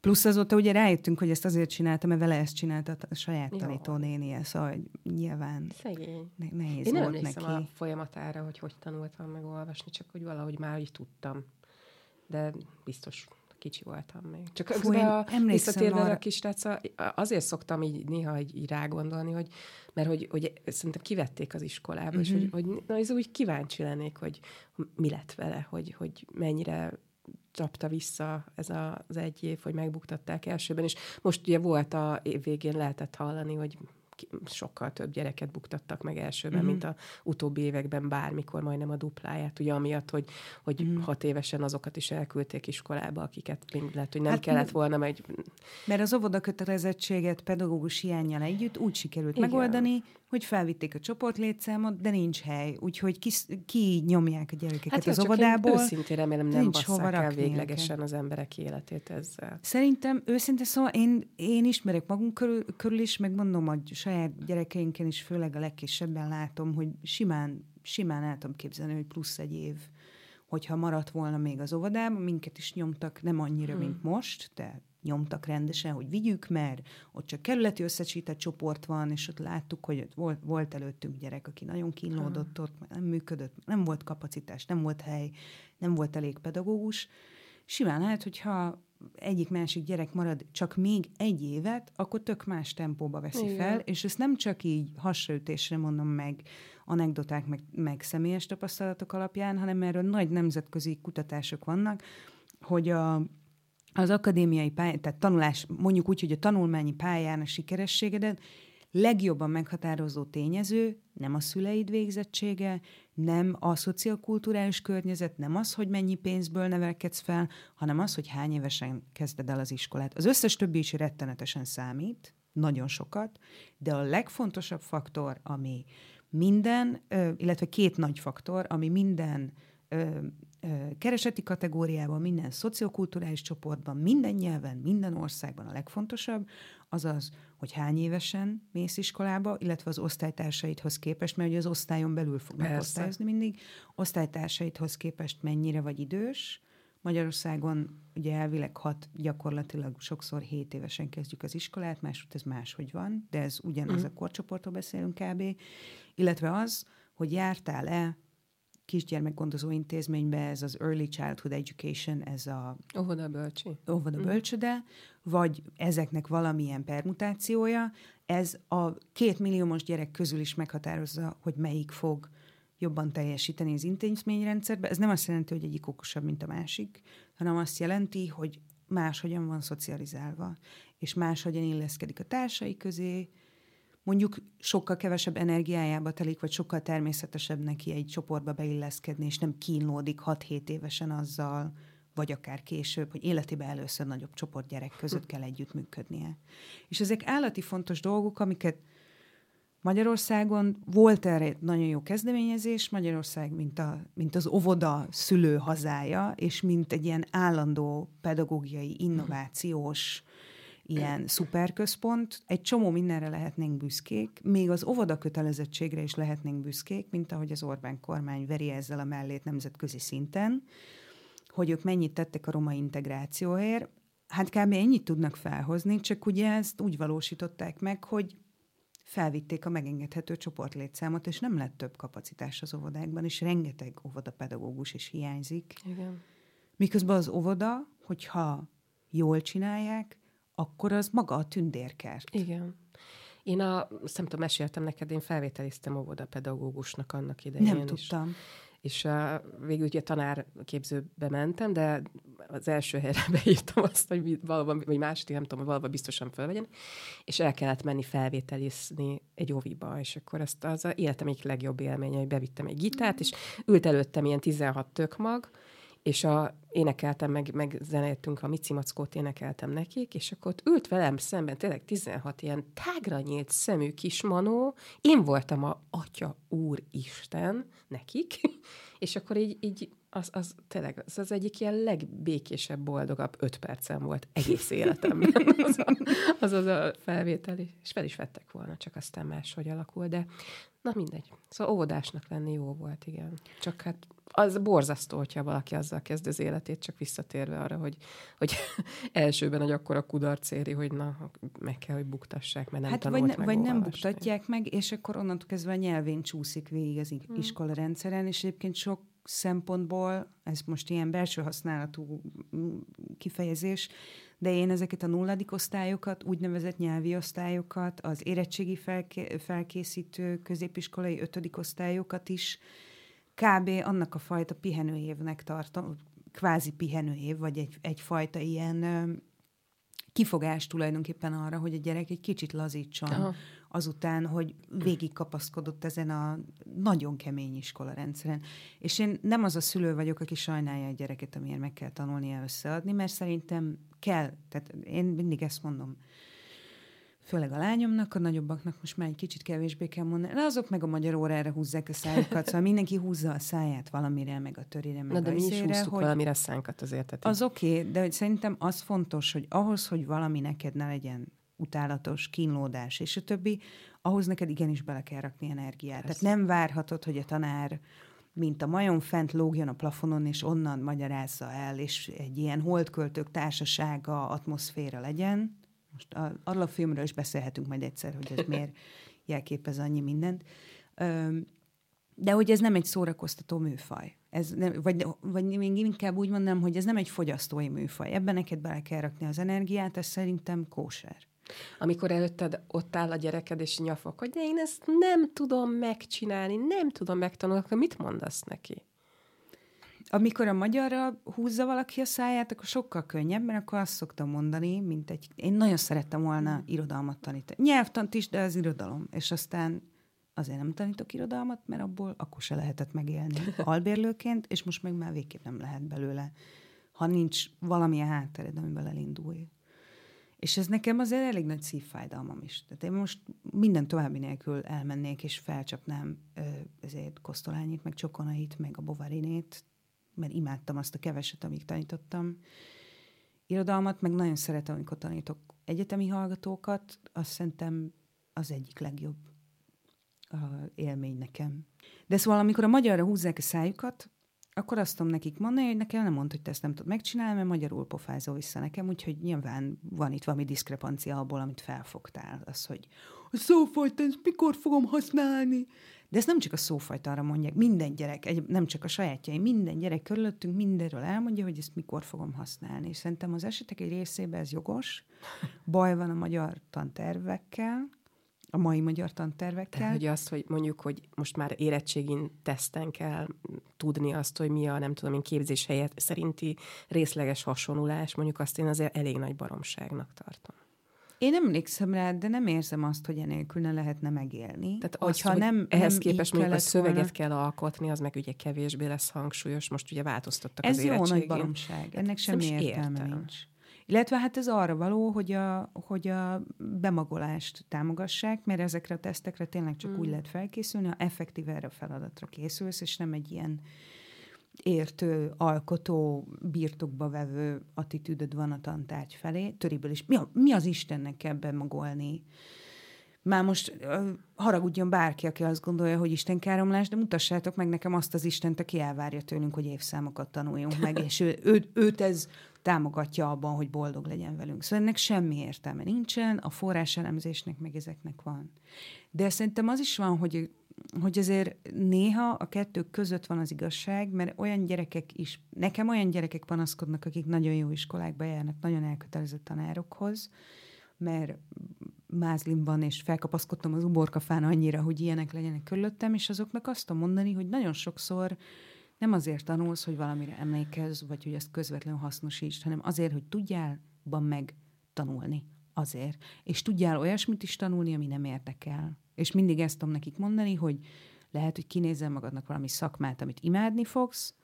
Plusz azóta ugye rájöttünk, hogy ezt azért csináltam, mert vele ezt csinálta a saját tanítónénie, szóval hogy nyilván Szegény. nehéz Én nem volt emlékszem neki. a folyamatára, hogy hogy tanultam meg olvasni, csak hogy valahogy már így tudtam. De biztos kicsi voltam még. Csak Fú, a, visszatérve arra a kisrácra, azért szoktam így néha így, így rágondolni, hogy, mert hogy, hogy szerintem kivették az iskolába, uh-huh. és hogy, Mhm. hogy na, ez úgy kíváncsi lennék, hogy mi lett vele, hogy, hogy mennyire csapta vissza ez a, az egy év, hogy megbuktatták elsőben, és most ugye volt a év végén lehetett hallani, hogy sokkal több gyereket buktattak meg elsőben, Mhm. mm-hmm. mint a utóbbi években bármikor majdnem a dupláját, ugye amiatt, hogy, hogy mm. hat évesen azokat is elküldték iskolába, akiket még lehet, hogy nem Hát kellett volna, mert Mert az óvoda kötelezettséget pedagógus hiányjal együtt úgy sikerült. Igen. megoldani, hogy felvitték a csoportlétszámot, de nincs hely. Úgyhogy ki, ki nyomják a gyerekeket hát az csak óvodából. én őszintén remélem nem basszák el véglegesen az emberek életét ezzel. Szerintem őszinte szóval én, én ismerek magunk körül, körül is, meg mondom, hogy saját gyerekeinken is, főleg a legkisebben látom, hogy simán, simán el tudom képzelni, hogy plusz egy év, hogyha maradt volna még az óvodában, minket is nyomtak, nem annyira, hmm. mint most, de nyomtak rendesen, hogy vigyük, mert ott csak kerületi összesített csoport van, és ott láttuk, hogy ott volt, volt előttünk gyerek, aki nagyon kínlódott ott, nem működött, nem volt kapacitás, nem volt hely, nem volt elég pedagógus. Simán lehet, hogyha egyik-másik gyerek marad csak még egy évet, akkor tök más tempóba veszi. Igen. fel, és ezt nem csak így hasraütésre mondom meg anekdoták, meg, meg személyes tapasztalatok alapján, hanem erről nagy nemzetközi kutatások vannak, hogy a, az akadémiai pályán, tehát tanulás, mondjuk úgy, hogy a tanulmányi pályán a sikerességedet legjobban meghatározó tényező nem a szüleid végzettsége, nem a szociokulturális környezet, nem az, hogy mennyi pénzből nevelkedsz fel, hanem az, hogy hány évesen kezded el az iskolát. Az összes többi is rettenetesen számít, nagyon sokat, de a legfontosabb faktor, ami minden, illetve két nagy faktor, ami minden kereseti kategóriában, minden szociokulturális csoportban, minden nyelven, minden országban a legfontosabb, az az, hogy hány évesen mész iskolába, illetve az osztálytársaidhoz képest, mert ugye az osztályon belül fognak Persze. osztályozni mindig, osztálytársaidhoz képest mennyire vagy idős. Magyarországon ugye elvileg hat, gyakorlatilag sokszor 7 évesen kezdjük az iskolát, máshogy ez máshogy van, de ez ugyanaz Mhm. a korcsoportról beszélünk kb. Illetve az, hogy jártál-e kisgyermekgondozó intézménybe, ez az Early Childhood Education, ez a Óvoda bölcsi. óvoda bölcsöde, vagy ezeknek valamilyen permutációja, ez a két milliómos gyerek közül is meghatározza, hogy melyik fog jobban teljesíteni az intézményrendszerbe. Ez nem azt jelenti, hogy egyik okosabb, mint a másik, hanem azt jelenti, hogy máshogyan van szocializálva, és máshogyan illeszkedik a társai közé, mondjuk sokkal kevesebb energiájába telik, vagy sokkal természetesebb neki egy csoportba beilleszkedni, és nem kínlódik 6-7 évesen azzal, vagy akár később, hogy életében először nagyobb csoport gyerek között kell együttműködnie. És ezek állati fontos dolgok, amiket Magyarországon volt erre egy nagyon jó kezdeményezés, Magyarország, mint, a, mint az óvoda szülő hazája, és mint egy ilyen állandó pedagógiai, innovációs ilyen szuperközpont. Egy csomó mindenre lehetnénk büszkék, még az óvoda kötelezettségre is lehetnénk büszkék, mint ahogy az Orbán kormány veri ezzel a mellét nemzetközi szinten, hogy ők mennyit tettek a roma integrációért. Hát kb. ennyit tudnak felhozni, csak ugye ezt úgy valósították meg, hogy felvitték a megengedhető csoportlétszámot, és nem lett több kapacitás az óvodákban, és rengeteg óvodapedagógus is hiányzik. Igen. Miközben az óvoda, hogyha jól csinálják, akkor az maga a tündérkert. Igen. Én a, azt nem tudom, meséltem neked, én felvételiztem óvodapedagógusnak annak idején Nem is. tudtam. És uh, végül ugye tanárképzőbe mentem, de az első helyre beírtam azt, hogy valahol, vagy második, nem tudom, hogy valahol biztosan felvegyen, és el kellett menni felvételizni egy oviba, és akkor ezt az a életem egyik legjobb élménye, hogy bevittem egy gitárt, és ült előttem ilyen 16 tök mag, és a, énekeltem, meg, meg zenéltünk, a Mici Mackót énekeltem nekik, és akkor ott ült velem szemben tényleg 16 ilyen tágra nyílt szemű kis manó, én voltam a Atya Úr Isten nekik, és akkor így, így az, az tényleg az, az egyik ilyen legbékésebb, boldogabb öt percem volt egész életemben. az, a, az az a felvétel, és fel is vettek volna, csak aztán máshogy alakul, de na mindegy. Szóval óvodásnak lenni jó volt, igen. Csak hát az borzasztó, hogyha valaki azzal kezd az életét, csak visszatérve arra, hogy, hogy elsőben egy akkora kudarc éri, hogy na, meg kell, hogy buktassák, mert nem hát tanult vagy, ne, meg vagy nem buktatják meg, és akkor onnantól kezdve a nyelvén csúszik végig az hmm. iskola rendszeren, és egyébként sok szempontból, ez most ilyen belső használatú mm, kifejezés, de én ezeket a nulladik osztályokat, úgynevezett nyelvi osztályokat, az érettségi felké- felkészítő középiskolai ötödik osztályokat is kb. annak a fajta pihenőévnek tartom, kvázi pihenőév, vagy egy, egyfajta ilyen ö, kifogás tulajdonképpen arra, hogy a gyerek egy kicsit lazítson Aha. azután, hogy végig kapaszkodott ezen a nagyon kemény iskola rendszeren. És én nem az a szülő vagyok, aki sajnálja a gyereket, amiért meg kell tanulnia összeadni, mert szerintem kell. Tehát én mindig ezt mondom főleg a lányomnak, a nagyobbaknak most már egy kicsit kevésbé kell mondani, de azok meg a magyar órára húzzák a szájukat, szóval mindenki húzza a száját valamire, meg a törére, meg Na, de a mi is húztuk hogy valamire a szánkat azért. Tehát az oké, okay, de hogy szerintem az fontos, hogy ahhoz, hogy valami neked ne legyen utálatos, kínlódás, és a többi, ahhoz neked igenis bele kell rakni energiát. Persze. Tehát nem várhatod, hogy a tanár mint a majom fent lógjon a plafonon, és onnan magyarázza el, és egy ilyen holdköltők társasága, atmoszféra legyen, most arról a filmről is beszélhetünk majd egyszer, hogy ez miért jelképez annyi mindent. De hogy ez nem egy szórakoztató műfaj. Ez nem, vagy, vagy még inkább úgy mondom, hogy ez nem egy fogyasztói műfaj. Ebben neked bele kell rakni az energiát, ez szerintem kóser. Amikor előtted ott áll a gyereked, és nyafog, hogy de én ezt nem tudom megcsinálni, nem tudom megtanulni, akkor mit mondasz neki? Amikor a magyarra húzza valaki a száját, akkor sokkal könnyebb, mert akkor azt szoktam mondani, mint egy... Én nagyon szerettem volna irodalmat tanítani. Nyelvtant is, de az irodalom. És aztán azért nem tanítok irodalmat, mert abból akkor se lehetett megélni albérlőként, és most meg már végképp nem lehet belőle, ha nincs valamilyen háttered, amivel elindulj. És ez nekem azért elég nagy szívfájdalmam is. Tehát én most minden további nélkül elmennék, és felcsapnám ezért Kosztolányit, meg Csokonait, meg a Bovarinét, mert imádtam azt a keveset, amíg tanítottam irodalmat, meg nagyon szeretem, amikor tanítok egyetemi hallgatókat, azt szerintem az egyik legjobb a élmény nekem. De szóval, amikor a magyarra húzzák a szájukat, akkor azt tudom nekik mondani, hogy nekem nem mondta, hogy te ezt nem tudod megcsinálni, mert magyarul pofázol vissza nekem, úgyhogy nyilván van itt valami diszkrepancia abból, amit felfogtál. Az, hogy a szófajta, ezt mikor fogom használni? De ezt nem csak a szófajta arra mondják, minden gyerek, egy, nem csak a sajátjai, minden gyerek körülöttünk mindenről elmondja, hogy ezt mikor fogom használni. És szerintem az esetek egy részében ez jogos. Baj van a magyar tantervekkel, a mai magyar tantervekkel. Tehát, hogy azt, hogy mondjuk, hogy most már érettségin teszten kell tudni azt, hogy mi a, nem tudom én, képzés helyett szerinti részleges hasonlulás, mondjuk azt én azért elég nagy baromságnak tartom. Én emlékszem rá, de nem érzem azt, hogy enélkül ne lehetne megélni. Tehát azt, hogy nem, ehhez nem képest mondjuk a szöveget volna... kell alkotni, az meg ugye kevésbé lesz hangsúlyos. Most ugye változtattak Ez az jó érettségén. nagy baromság. Ennek semmi értelme értem. nincs. Illetve hát ez arra való, hogy a, hogy a bemagolást támogassák, mert ezekre a tesztekre tényleg csak mm. úgy lehet felkészülni, ha effektív erre a feladatra készülsz, és nem egy ilyen értő, alkotó, birtokba vevő attitűdöd van a tantárgy felé. Töriből is. Mi, a, mi az Istennek kell bemagolni? Már most uh, haragudjon bárki, aki azt gondolja, hogy Isten káromlás, de mutassátok meg nekem azt az Istent, aki elvárja tőlünk, hogy évszámokat tanuljunk meg, és ő, ő, őt ez támogatja abban, hogy boldog legyen velünk. Szóval ennek semmi értelme nincsen, a forráselemzésnek meg ezeknek van. De szerintem az is van, hogy hogy azért néha a kettő között van az igazság, mert olyan gyerekek is, nekem olyan gyerekek panaszkodnak, akik nagyon jó iskolákba járnak, nagyon elkötelezett tanárokhoz, mert mázlimban, és felkapaszkodtam az uborkafán annyira, hogy ilyenek legyenek körülöttem, és azoknak azt tudom mondani, hogy nagyon sokszor nem azért tanulsz, hogy valamire emlékezz, vagy hogy ezt közvetlenül hasznosítsd, hanem azért, hogy tudjál ban meg tanulni. Azért. És tudjál olyasmit is tanulni, ami nem érdekel. És mindig ezt tudom nekik mondani, hogy lehet, hogy kinézel magadnak valami szakmát, amit imádni fogsz,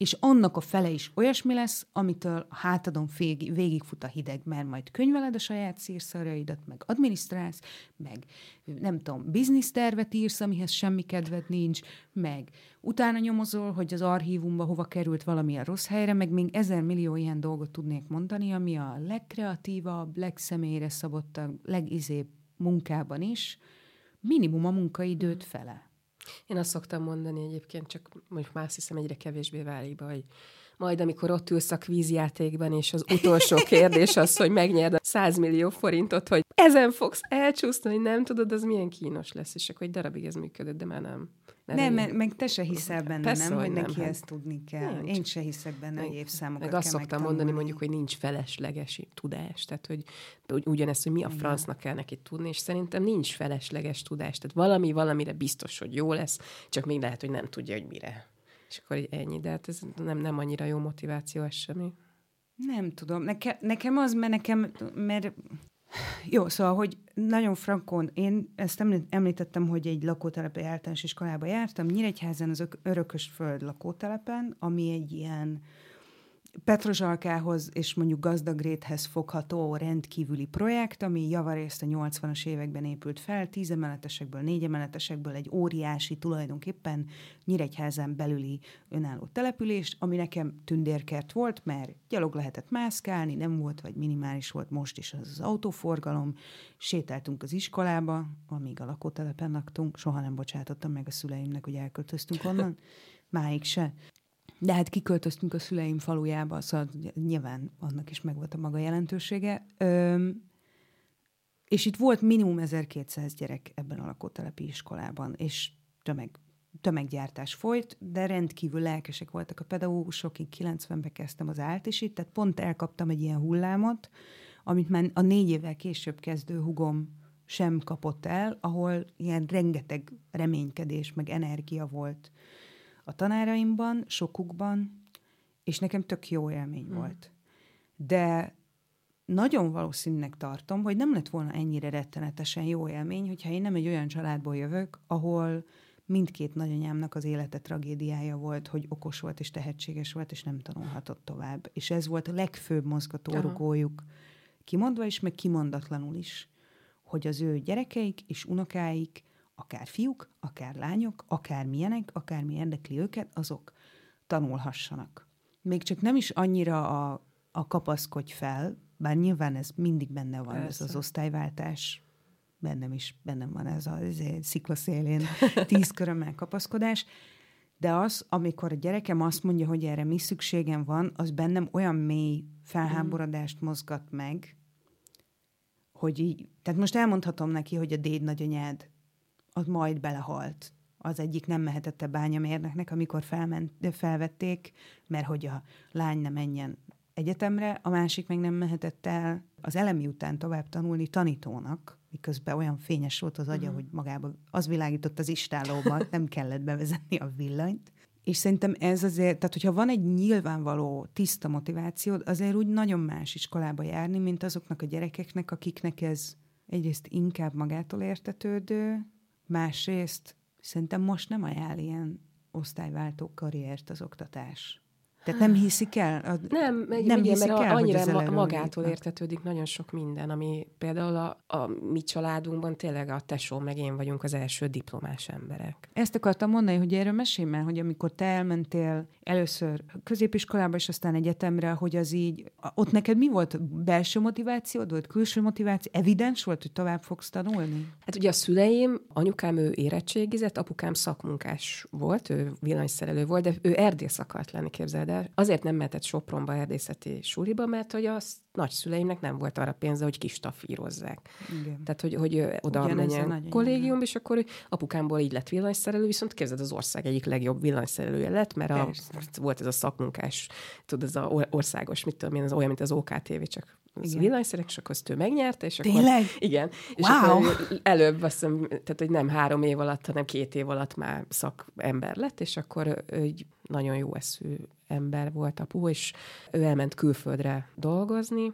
és annak a fele is olyasmi lesz, amitől a hátadon végig, végigfut a hideg, mert majd könyveled a saját szírszarjaidat, meg adminisztrálsz, meg nem tudom, biznisztervet írsz, amihez semmi kedved nincs, meg utána nyomozol, hogy az archívumba hova került valami a rossz helyre, meg még ezer millió ilyen dolgot tudnék mondani, ami a legkreatívabb, legszemélyre szabottabb, legizébb munkában is minimum a munkaidőt fele. Én azt szoktam mondani egyébként, csak most már azt hiszem egyre kevésbé válik be, hogy majd amikor ott ülsz a kvízjátékban, és az utolsó kérdés az, hogy megnyerd a 100 millió forintot, hogy ezen fogsz elcsúszni, hogy nem tudod, az milyen kínos lesz, és akkor egy darabig ez működött, de már nem. Nem, nem meg, meg te se hiszel benne, Persze, nem, hogy, neki nem, ezt tudni kell. Nincs. Én se hiszek benne, hogy évszámokat Meg azt szoktam mondani mondjuk, hogy nincs felesleges tudás. Tehát, hogy ugyanezt, hogy mi a francnak kell neki tudni, és szerintem nincs felesleges tudás. Tehát valami valamire biztos, hogy jó lesz, csak még lehet, hogy nem tudja, hogy mire. És akkor ennyi, de hát ez nem, nem annyira jó motiváció ez semmi. Nem tudom. Neke, nekem az, mert nekem, mert jó, szóval, hogy nagyon frankon, én ezt említettem, hogy egy lakótelepi általános iskolába jártam, Nyíregyházen az Örökös Föld lakótelepen, ami egy ilyen Petrozsalkához és mondjuk Gazdagréthez fogható rendkívüli projekt, ami javarészt a 80-as években épült fel, tíz emeletesekből, négy emeletesekből egy óriási, tulajdonképpen Nyíregyházán belüli önálló települést, ami nekem tündérkert volt, mert gyalog lehetett mászkálni, nem volt, vagy minimális volt most is az, az autóforgalom, sétáltunk az iskolába, amíg a lakótelepen laktunk, soha nem bocsátottam meg a szüleimnek, hogy elköltöztünk onnan, máig se. De hát kiköltöztünk a szüleim falujába, szóval nyilván annak is megvolt a maga jelentősége. Öm, és itt volt minimum 1200 gyerek ebben a lakótelepi iskolában, és tömeg, tömeggyártás folyt, de rendkívül lelkesek voltak a pedagógusok, én 90-ben kezdtem az ált is itt, tehát pont elkaptam egy ilyen hullámot, amit már a négy évvel később kezdő hugom sem kapott el, ahol ilyen rengeteg reménykedés, meg energia volt a tanáraimban, sokukban, és nekem tök jó élmény hmm. volt. De nagyon valószínűnek tartom, hogy nem lett volna ennyire rettenetesen jó élmény, hogyha én nem egy olyan családból jövök, ahol mindkét nagyanyámnak az élete tragédiája volt, hogy okos volt és tehetséges volt, és nem tanulhatott tovább. És ez volt a legfőbb mozgatórugójuk, kimondva is, meg kimondatlanul is, hogy az ő gyerekeik és unokáik akár fiúk, akár lányok, akár milyenek, akár mi érdekli őket, azok tanulhassanak. Még csak nem is annyira a, a kapaszkodj fel, bár nyilván ez mindig benne van, Persze. ez az osztályváltás, bennem is bennem van ez a ez sziklaszélén tíz körömmel kapaszkodás, de az, amikor a gyerekem azt mondja, hogy erre mi szükségem van, az bennem olyan mély felháborodást mozgat meg, hogy így, tehát most elmondhatom neki, hogy a déd nagyanyád az majd belehalt. Az egyik nem mehetett a bányamérnöknek, amikor felment, felvették, mert hogy a lány nem menjen egyetemre, a másik meg nem mehetett el az elemi után tovább tanulni tanítónak, miközben olyan fényes volt az agya, uh-huh. hogy magába az világított az istálóba, nem kellett bevezetni a villanyt. És szerintem ez azért, tehát hogyha van egy nyilvánvaló tiszta motivációd, azért úgy nagyon más iskolába járni, mint azoknak a gyerekeknek, akiknek ez egyrészt inkább magától értetődő, Másrészt szerintem most nem ajánl ilyen osztályváltó karriert az oktatás. Tehát nem hiszik el? A, nem, meg, nem ugye, hiszik mert el, annyira ma, magától értetődik nagyon sok minden, ami például a, a mi családunkban tényleg a tesó meg én vagyunk az első diplomás emberek. Ezt akartam mondani, hogy erről mesélj már, hogy amikor te elmentél először középiskolába, és aztán egyetemre, hogy az így, ott neked mi volt? Belső motiváció, volt külső motiváció? Evidens volt, hogy tovább fogsz tanulni? Hát ugye a szüleim, anyukám ő érettségizett, apukám szakmunkás volt, ő villanyszerelő volt, de ő erdész akart lenni, képzeld de azért nem mehetett Sopronba erdészeti suliba, mert hogy a nagyszüleimnek nem volt arra pénze, hogy kistafírozzák. Igen. Tehát, hogy, hogy oda Ugyan menjen kollégium, és akkor apukámból így lett villanyszerelő, viszont kezdett az ország egyik legjobb villanyszerelője lett, mert a, volt ez a szakmunkás, tudod, ez az országos, mit tudom én, az olyan, mint az OKTV, csak az villanyszerek, és akkor azt ő megnyerte, és akkor... Tényleg? Igen. És wow. akkor előbb azt hiszem, tehát, hogy nem három év alatt, hanem két év alatt már szakember lett, és akkor egy nagyon jó eszű ember volt apu, és ő elment külföldre dolgozni,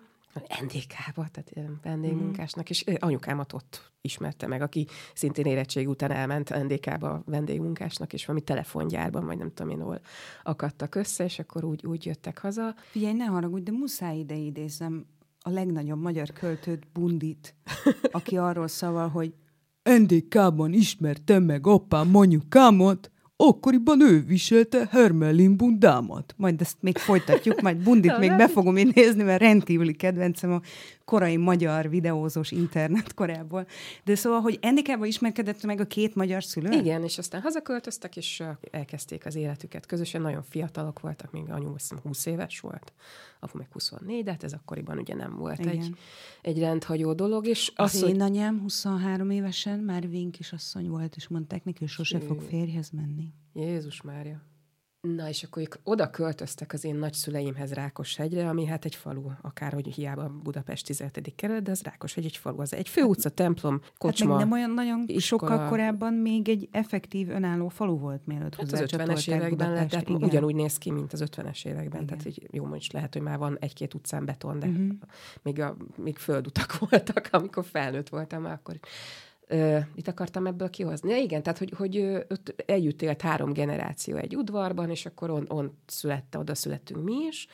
NDK-ba, tehát vendégmunkásnak, és anyukámat ott ismerte meg, aki szintén érettség után elment NDK-ba vendégmunkásnak, és valami telefongyárban, vagy nem tudom én hol akadtak össze, és akkor úgy, úgy jöttek haza. Figyelj, ne haragudj, de muszáj ide idézem a legnagyobb magyar költőt, Bundit, aki arról szaval, hogy NDK-ban ismertem meg apám anyukámat, akkoriban ő viselte Hermelin bundámat. Majd ezt még folytatjuk, majd bundit még be fogom én nézni, mert rendkívüli kedvencem a korai magyar videózós internet korából. De szóval, hogy Endikába ismerkedett meg a két magyar szülő? Igen, és aztán hazaköltöztek, és elkezdték az életüket közösen. Nagyon fiatalok voltak, még anyu 20 éves volt, apu meg 24, de hát ez akkoriban ugye nem volt Igen. egy, egy rendhagyó dolog. És az, az én anyám 23 évesen már asszony volt, és mondták neki, hogy sose fog férjhez menni. Jézus Mária. Na, és akkor ők oda költöztek az én nagyszüleimhez Rákoshegyre, ami hát egy falu, akárhogy hiába Budapest 17. kerület, de az Rákoshegy egy falu, az egy főutca, templom, kocsma. Hát nem olyan nagyon iskola. sokkal korábban még egy effektív, önálló falu volt, mielőtt hát az 50-es években lett, tehát igen. ugyanúgy néz ki, mint az 50-es években, igen. tehát így, jó, most lehet, hogy már van egy-két utcán beton, de uh-huh. még, a, még földutak voltak, amikor felnőtt voltam, akkor Ö, mit akartam ebből kihozni? Ja, igen, tehát, hogy, hogy ott együtt élt három generáció egy udvarban, és akkor on, on születte, oda születtünk mi is,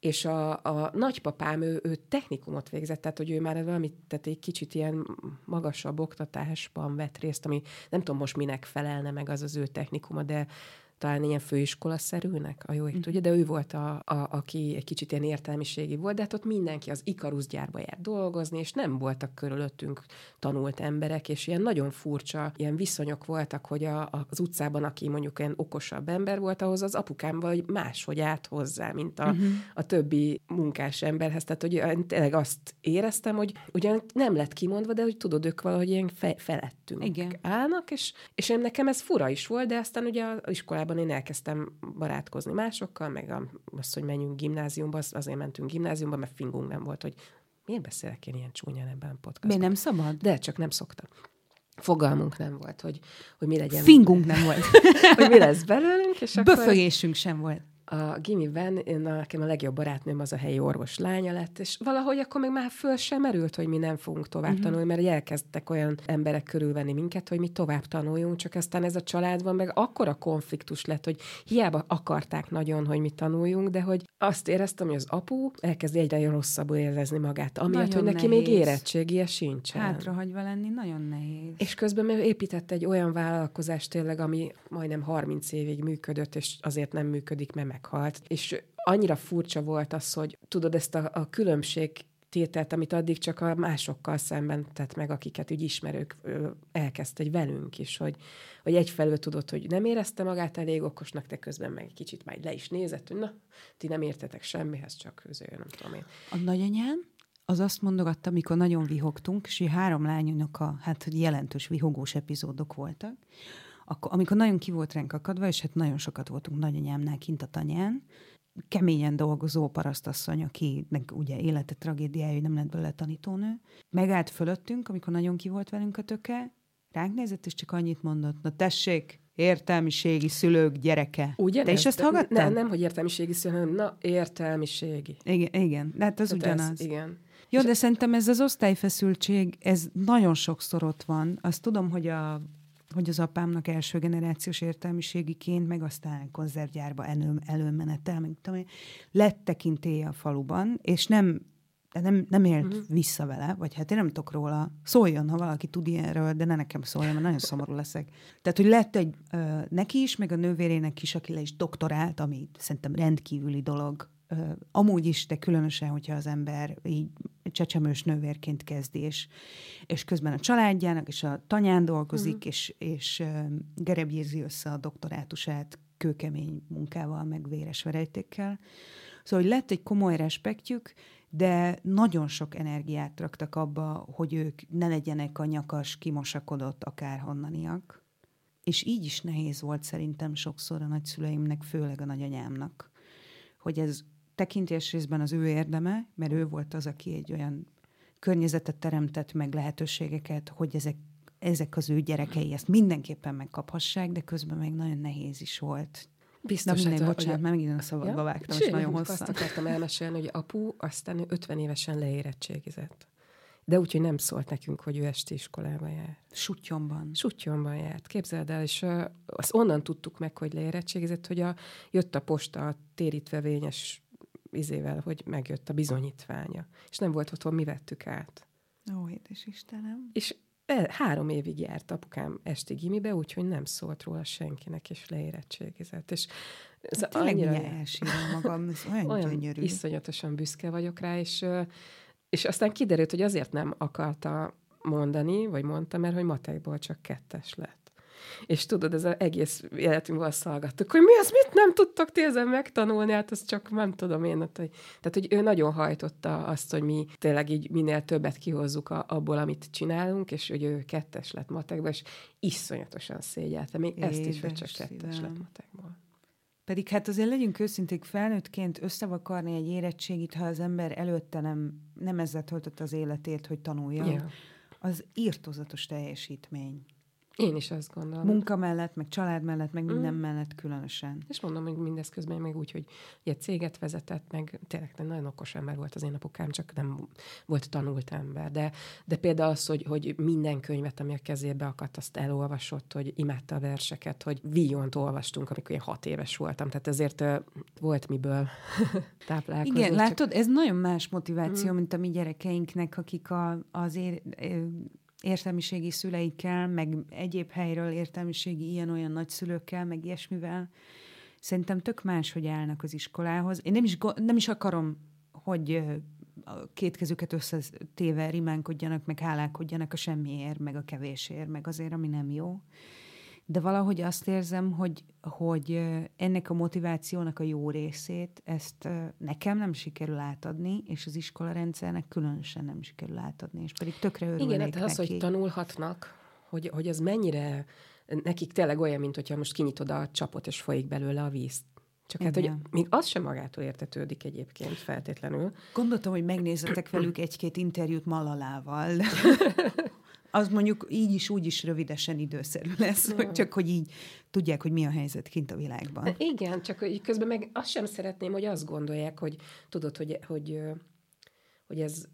és a, a nagypapám, ő, ő technikumot végzett, tehát hogy ő már valamit, tehát egy kicsit ilyen magasabb oktatásban vett részt, ami nem tudom most minek felelne meg az az ő technikuma, de talán ilyen főiskolaszerűnek, a jó ég mm. tudja, de ő volt, a, a, aki egy kicsit ilyen értelmiségi volt, de hát ott mindenki az Ikarus gyárba járt dolgozni, és nem voltak körülöttünk tanult emberek, és ilyen nagyon furcsa ilyen viszonyok voltak, hogy a, az utcában, aki mondjuk ilyen okosabb ember volt, ahhoz az apukám vagy máshogy állt hozzá, mint a, uh-huh. a többi munkás emberhez. Tehát, hogy tényleg azt éreztem, hogy ugyan nem lett kimondva, de hogy tudod, ők valahogy ilyen fe, felettünk Igen. állnak, és, és én nekem ez fura is volt, de aztán ugye az iskolában iskolában én elkezdtem barátkozni másokkal, meg az, hogy menjünk gimnáziumba, azért mentünk gimnáziumba, mert fingunk nem volt, hogy miért beszélek én ilyen csúnyán ebben a podcastban. Miért nem szabad? De csak nem szoktam. Fogalmunk nem volt, hogy, hogy mi legyen. Fingunk nem volt. hogy mi lesz belőlünk. És Böfögésünk akkor... sem volt a gimiben én, nekem a legjobb barátnőm az a helyi orvos lánya lett, és valahogy akkor még már föl sem merült, hogy mi nem fogunk tovább uh-huh. tanulni, mert elkezdtek olyan emberek körülvenni minket, hogy mi tovább tanuljunk, csak aztán ez a családban meg akkora konfliktus lett, hogy hiába akarták nagyon, hogy mi tanuljunk, de hogy azt éreztem, hogy az apu elkezd egyre rosszabbul érezni magát, amiatt, hogy neki nehéz. még érettségie sincsen. Hátrahagyva lenni nagyon nehéz. És közben még épített egy olyan vállalkozást tényleg, ami majdnem 30 évig működött, és azért nem működik, mert meghalt. És annyira furcsa volt az, hogy tudod, ezt a, a különbség tételt, amit addig csak a másokkal szemben tett meg, akiket úgy ismerők elkezdte, hogy velünk is, hogy, hogy egyfelől tudod, hogy nem érezte magát elég okosnak, de közben meg egy kicsit majd le is nézett, hogy na, ti nem értetek semmihez, csak közül, nem tudom én. A nagyanyám az azt mondogatta, amikor nagyon vihogtunk, és három lányunknak a hát, hogy jelentős vihogós epizódok voltak, akkor, amikor nagyon ki volt ránk akadva, és hát nagyon sokat voltunk nagyanyámnál kint a tanyán, keményen dolgozó parasztasszony, akinek ugye élete tragédiája, hogy nem lett belőle tanítónő, megállt fölöttünk, amikor nagyon ki volt velünk a töke, ránk nézett, és csak annyit mondott, na tessék, értelmiségi szülők gyereke. Ugye? Te is ezt hallgattad? Nem, nem, hogy értelmiségi szülő, hanem na, értelmiségi. Igen, igen. de hát az Tehát ugyanaz. Ez, igen. Jó, de szerintem ez az osztályfeszültség, ez nagyon sokszor ott van. Azt tudom, hogy a hogy az apámnak első generációs értelmiségiként, meg aztán konzervgyárba elő, előmenettel, meg tudom, lett tekintélye a faluban, és nem de nem, nem élt uh-huh. vissza vele, vagy hát én nem tudok róla. Szóljon, ha valaki tud ilyenről, de ne nekem szóljon, mert nagyon szomorú leszek. Tehát, hogy lett egy ö, neki is, meg a nővérének is, aki le is doktorált, ami szerintem rendkívüli dolog amúgy is, de különösen, hogyha az ember így csecsemős nővérként kezdi, és, és közben a családjának és a tanyán dolgozik, uh-huh. és, és gerebjézi össze a doktorátusát kőkemény munkával, meg véres verejtékkel. Szóval, hogy lett egy komoly respektjük, de nagyon sok energiát raktak abba, hogy ők ne legyenek a nyakas, kimosakodott akárhonnaniak. És így is nehéz volt szerintem sokszor a nagyszüleimnek, főleg a nagyanyámnak, hogy ez tekintés részben az ő érdeme, mert ő volt az, aki egy olyan környezetet teremtett meg lehetőségeket, hogy ezek, ezek az ő gyerekei ezt mindenképpen megkaphassák, de közben meg nagyon nehéz is volt. Biztos, Na minden, hát, bocsánat, mert megint a szabadba ja? vágtam, és nagyon hosszan. Azt akartam elmesélni, hogy apu aztán 50 évesen leérettségizett. De úgyhogy nem szólt nekünk, hogy ő esti iskolába jár. Sutyomban. Sutyomban járt, képzeld el, és uh, azt onnan tudtuk meg, hogy leérettségizett, hogy a, jött a posta a térítvevényes izével, hogy megjött a bizonyítványa. És nem volt otthon, mi vettük át. Ó, édes Istenem. És e, három évig járt apukám esti gimibe, úgyhogy nem szólt róla senkinek, és leérettségizett. És ez hát annyira... elsírom magam, ez olyan, olyan gyönyörű. iszonyatosan büszke vagyok rá, és, és aztán kiderült, hogy azért nem akarta mondani, vagy mondta, mert hogy matekból csak kettes lett. És tudod, ez az egész életünkben azt hallgattuk, hogy mi az, mit nem tudtok ti ezen megtanulni, hát az csak nem tudom én. Hát, hogy, tehát, hogy ő nagyon hajtotta azt, hogy mi tényleg így minél többet kihozzuk a, abból, amit csinálunk, és hogy ő kettes lett matekból, és iszonyatosan szégyelte. Még Édes ezt is, hogy csak kettes szívem. lett matekból. Pedig hát azért legyünk őszinték, felnőttként összevakarni egy érettségit, ha az ember előtte nem, nem ezzel töltött az életét, hogy tanuljon, yeah. az írtozatos teljesítmény. Én is azt gondolom. Munka mellett, meg család mellett, meg minden mm. mellett különösen. És mondom, hogy mindez közben meg úgy, hogy egy céget vezetett, meg tényleg nagyon okos ember volt az én apukám, csak nem volt tanult ember. De, de például az, hogy, hogy minden könyvet, ami a kezébe akadt, azt elolvasott, hogy imádta a verseket, hogy Villont olvastunk, amikor én hat éves voltam. Tehát ezért uh, volt miből táplálkozni. Igen, látod, ez nagyon más motiváció, mm. mint a mi gyerekeinknek, akik a, az ér, értelmiségi szüleikkel, meg egyéb helyről értelmiségi ilyen-olyan nagyszülőkkel, meg ilyesmivel, szerintem tök más, hogy állnak az iskolához. Én nem is, nem is akarom, hogy a két kezüket összetéve rimánkodjanak, meg hálálkodjanak a semmiért, meg a kevésért, meg azért, ami nem jó de valahogy azt érzem, hogy, hogy ennek a motivációnak a jó részét, ezt nekem nem sikerül átadni, és az iskola rendszernek különösen nem sikerül átadni, és pedig tökre örülnék Igen, hát az, hogy tanulhatnak, hogy, hogy ez mennyire nekik tényleg olyan, mint hogyha most kinyitod a csapot, és folyik belőle a víz. Csak hát, hogy még az sem magától értetődik egyébként feltétlenül. Gondoltam, hogy megnézzetek velük egy-két interjút Malalával. az mondjuk így is, úgy is rövidesen időszerű lesz, hogy csak hogy így tudják, hogy mi a helyzet kint a világban. De igen, csak hogy közben meg azt sem szeretném, hogy azt gondolják, hogy tudod, hogy, hogy, hogy ez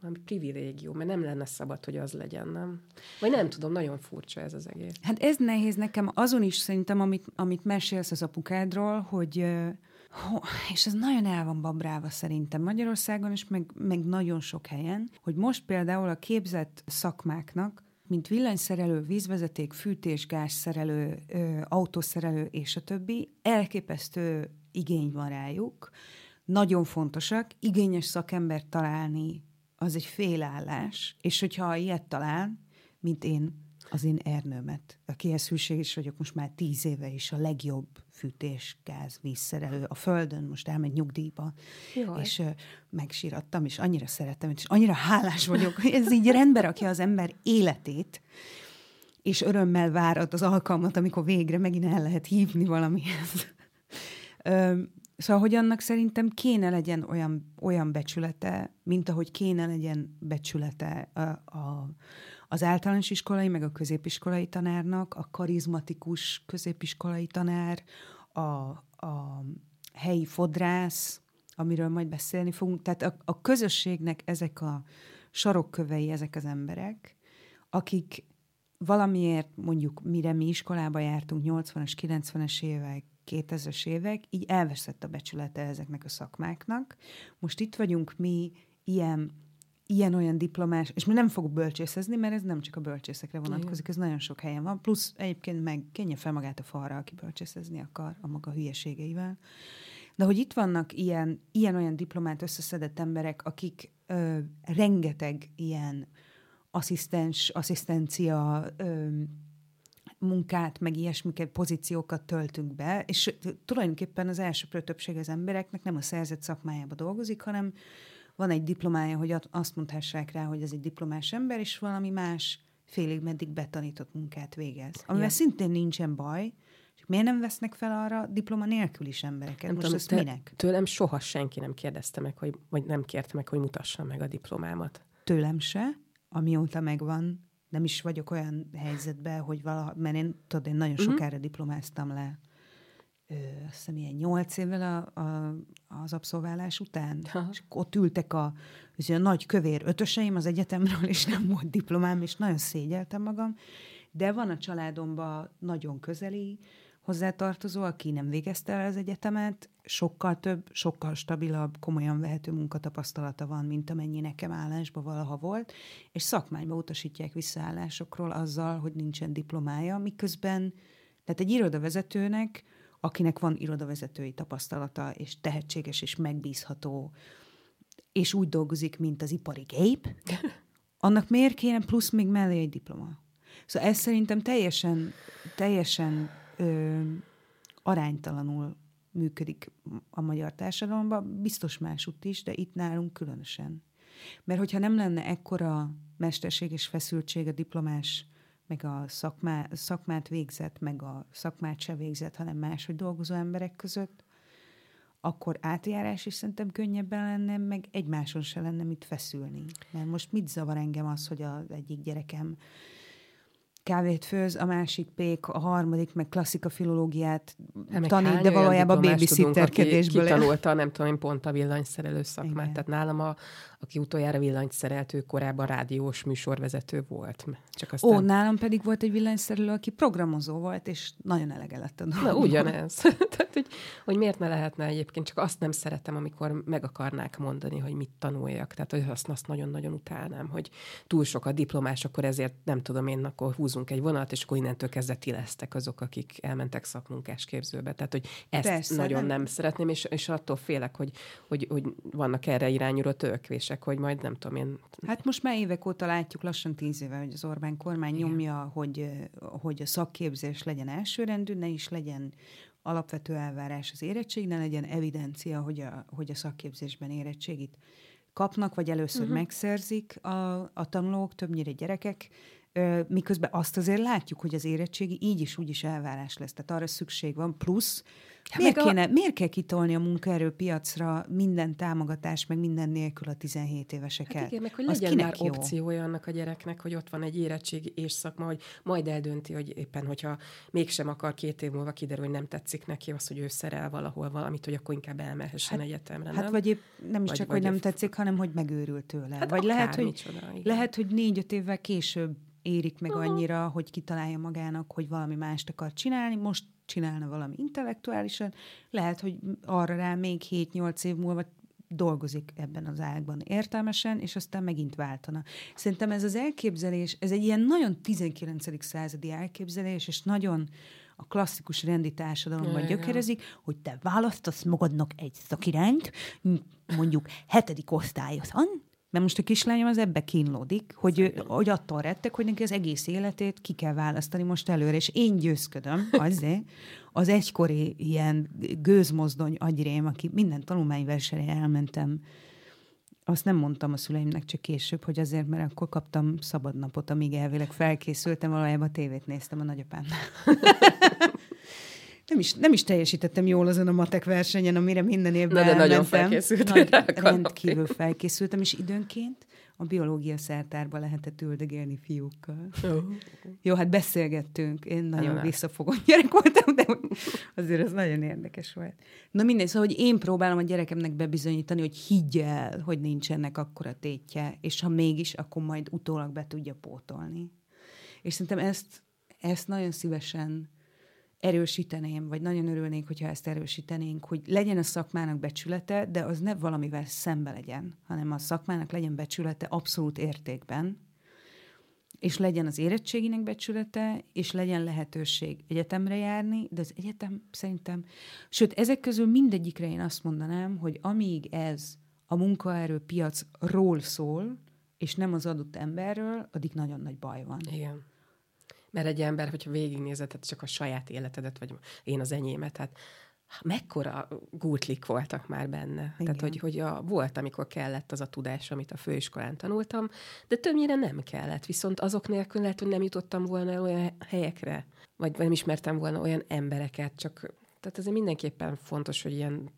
valami privilégium, mert nem lenne szabad, hogy az legyen, nem? Vagy nem tudom, nagyon furcsa ez az egész. Hát ez nehéz nekem azon is szerintem, amit, amit mesélsz az apukádról, hogy és ez nagyon el van babrálva szerintem Magyarországon, és meg, meg nagyon sok helyen, hogy most például a képzett szakmáknak, mint villanyszerelő, vízvezeték, fűtés, gázszerelő, ö, autószerelő és a többi, elképesztő igény van rájuk, nagyon fontosak, igényes szakembert találni az egy félállás, és hogyha ilyet talál, mint én az én Ernőmet, akihez hűséges vagyok most már tíz éve is a legjobb fűtés, gáz, vízszerelő a földön, most elmegy nyugdíjba, Jaj. és uh, megsírattam, és annyira szeretem, és annyira hálás vagyok, hogy ez így rendbe rakja az ember életét, és örömmel várad az alkalmat, amikor végre megint el lehet hívni valamihez. Szóval, hogy annak szerintem kéne legyen olyan, olyan becsülete, mint ahogy kéne legyen becsülete a, a, az általános iskolai, meg a középiskolai tanárnak, a karizmatikus középiskolai tanár, a, a helyi fodrász, amiről majd beszélni fogunk. Tehát a, a közösségnek ezek a sarokkövei, ezek az emberek, akik valamiért mondjuk mire mi iskolába jártunk 80-as, 90-es évek, 2000-es évek, így elveszett a becsülete ezeknek a szakmáknak. Most itt vagyunk mi ilyen ilyen-olyan diplomás, és mi nem fogok bölcsészezni, mert ez nem csak a bölcsészekre vonatkozik, ez nagyon sok helyen van. Plusz egyébként meg kenje fel magát a falra, aki bölcsészezni akar a maga hülyeségeivel. De hogy itt vannak ilyen, ilyen-olyan diplomát összeszedett emberek, akik ö, rengeteg ilyen asszisztens, asszisztencia ö, munkát, meg ilyesmiket, pozíciókat töltünk be, és tulajdonképpen az elsőprő többség az embereknek nem a szerzett szakmájába dolgozik, hanem van egy diplomája, hogy azt mondhassák rá, hogy ez egy diplomás ember, és valami más félig meddig betanított munkát végez. Amivel ja. szintén nincsen baj, csak miért nem vesznek fel arra diploma nélkül is embereket? Nem Most tudom, ez te, minek? Tőlem soha senki nem kérdezte meg, hogy, vagy nem kérte meg, hogy mutassam meg a diplomámat. Tőlem se, amióta megvan, nem is vagyok olyan helyzetben, hogy valaha, mert én, tudod, én nagyon uh-huh. sokára diplomáztam le azt hiszem ilyen nyolc évvel a, a, az abszolválás után. Ha. És ott ültek a, az a nagy kövér ötöseim az egyetemről, és nem volt diplomám, és nagyon szégyeltem magam. De van a családomban nagyon közeli hozzátartozó, aki nem végezte el az egyetemet, sokkal több, sokkal stabilabb, komolyan vehető munkatapasztalata van, mint amennyi nekem állásban valaha volt, és szakmányba utasítják visszaállásokról azzal, hogy nincsen diplomája, miközben, tehát egy irodavezetőnek, akinek van irodavezetői tapasztalata, és tehetséges, és megbízható, és úgy dolgozik, mint az ipari gép, annak miért kéne plusz még mellé egy diploma? Szóval ez szerintem teljesen, teljesen ö, aránytalanul működik a magyar társadalomban, biztos másutt is, de itt nálunk különösen. Mert hogyha nem lenne ekkora mesterség és feszültség a diplomás, meg a szakmá, szakmát végzett, meg a szakmát se végzett, hanem máshogy dolgozó emberek között, akkor átjárás is szerintem könnyebben lenne, meg egymáson se lenne mit feszülni. Mert most mit zavar engem az, hogy az egyik gyerekem kávét főz, a másik pék, a harmadik meg klasszika filológiát hát, tanít, de valójában babysitterkedésből. Kitanulta, nem tudom én, pont a villanyszerelő szakmát. Igen. Tehát nálam a, aki utoljára villanyt szerelt, ő korábban rádiós műsorvezető volt. Csak aztán... Ó, nálam pedig volt egy villanyszerelő, aki programozó volt, és nagyon elege lett a dologból. Na, ugyanez. Tehát, hogy, hogy miért ne lehetne egyébként, csak azt nem szeretem, amikor meg akarnák mondani, hogy mit tanuljak. Tehát, hogy azt, azt nagyon-nagyon utálnám, hogy túl sok a diplomás, akkor ezért nem tudom én, akkor húzunk egy vonalat, és akkor innentől kezdve ti lesztek azok, akik elmentek szakmunkás képzőbe. Tehát, hogy ezt Persze, nagyon nem, nem szeretném, és, és attól félek, hogy, hogy, hogy vannak erre irányuló törekvések leszek, hogy majd nem tudom én... Hát most már évek óta látjuk, lassan tíz éve, hogy az Orbán kormány Igen. nyomja, hogy, hogy a szakképzés legyen elsőrendű, ne is legyen alapvető elvárás az érettség, ne legyen evidencia, hogy a, hogy a szakképzésben érettségit kapnak, vagy először uh-huh. megszerzik a, a tanulók, többnyire gyerekek, miközben azt azért látjuk, hogy az érettségi így is úgy is elvárás lesz. Tehát arra szükség van. Plusz Hát miért, kéne, a... miért kell kitolni a munkaerőpiacra minden támogatás, meg minden nélkül a 17 éveseket? Hát igen, meg hogy legyen már jó? opciója annak a gyereknek, hogy ott van egy érettség és szakma, hogy majd eldönti, hogy éppen, hogyha mégsem akar két év múlva kiderül, hogy nem tetszik neki az, hogy ő szerel valahol valamit, hogy akkor inkább elmehessen hát, egyetemre. Hát nem? vagy épp nem is vagy, csak, vagy hogy nem tetszik, hanem hogy megőrült tőle. Hát vagy lehet, hogy, micsoda, lehet, hogy négy-öt évvel később érik meg annyira, hogy kitalálja magának, hogy valami mást akar csinálni. Most csinálna valami intellektuálisan, lehet, hogy arra rá még 7-8 év múlva dolgozik ebben az ágban értelmesen, és aztán megint váltana. Szerintem ez az elképzelés, ez egy ilyen nagyon 19. századi elképzelés, és nagyon a klasszikus rendi társadalomban ja, gyökerezik, ja. hogy te választasz magadnak egy szakirányt, mondjuk hetedik osztályosan, mert most a kislányom az ebbe kínlódik, hogy, ő, hogy attól rettek, hogy neki az egész életét ki kell választani most előre, és én győzködöm azért, az egykori ilyen gőzmozdony agyrém, aki minden tanulmányversenyre elmentem, azt nem mondtam a szüleimnek csak később, hogy azért, mert akkor kaptam szabadnapot, amíg elvileg felkészültem, valójában a tévét néztem a nagyapámnál. nem is, nem is teljesítettem jól azon a matek versenyen, amire minden évben Na, de nagyon felkészültem. Nagy, rendkívül felkészültem, és időnként a biológia szertárba lehetett üldögélni fiúkkal. Oh. Jó, hát beszélgettünk. Én nagyon nem, visszafogott gyerek voltam, de azért ez nagyon érdekes volt. Na mindegy, szóval, hogy én próbálom a gyerekemnek bebizonyítani, hogy higgy el, hogy nincsenek akkora tétje, és ha mégis, akkor majd utólag be tudja pótolni. És szerintem ezt, ezt nagyon szívesen erősíteném, vagy nagyon örülnék, hogyha ezt erősítenénk, hogy legyen a szakmának becsülete, de az ne valamivel szembe legyen, hanem a szakmának legyen becsülete abszolút értékben, és legyen az érettséginek becsülete, és legyen lehetőség egyetemre járni, de az egyetem szerintem, sőt, ezek közül mindegyikre én azt mondanám, hogy amíg ez a munkaerőpiacról szól, és nem az adott emberről, addig nagyon nagy baj van. Igen. Mert egy ember, hogyha végignézed, tehát csak a saját életedet, vagy én az enyémet, hát mekkora gútlik voltak már benne. Igen. Tehát, hogy, hogy a, volt, amikor kellett az a tudás, amit a főiskolán tanultam, de többnyire nem kellett. Viszont azok nélkül lehet, hogy nem jutottam volna olyan helyekre, vagy nem ismertem volna olyan embereket, csak tehát ez mindenképpen fontos, hogy ilyen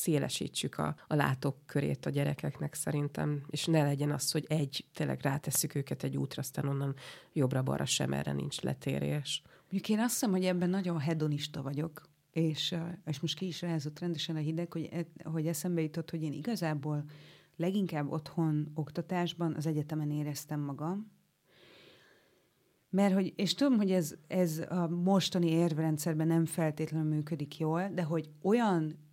szélesítsük a, a látókörét a gyerekeknek szerintem, és ne legyen az, hogy egy, tényleg rátesszük őket egy útra, aztán onnan jobbra-balra sem erre nincs letérés. Mondjuk én azt hiszem, hogy ebben nagyon hedonista vagyok, és, és most ki is rázott rendesen a hideg, hogy, e, hogy eszembe jutott, hogy én igazából leginkább otthon oktatásban az egyetemen éreztem magam, mert hogy, és tudom, hogy ez, ez a mostani érvrendszerben nem feltétlenül működik jól, de hogy olyan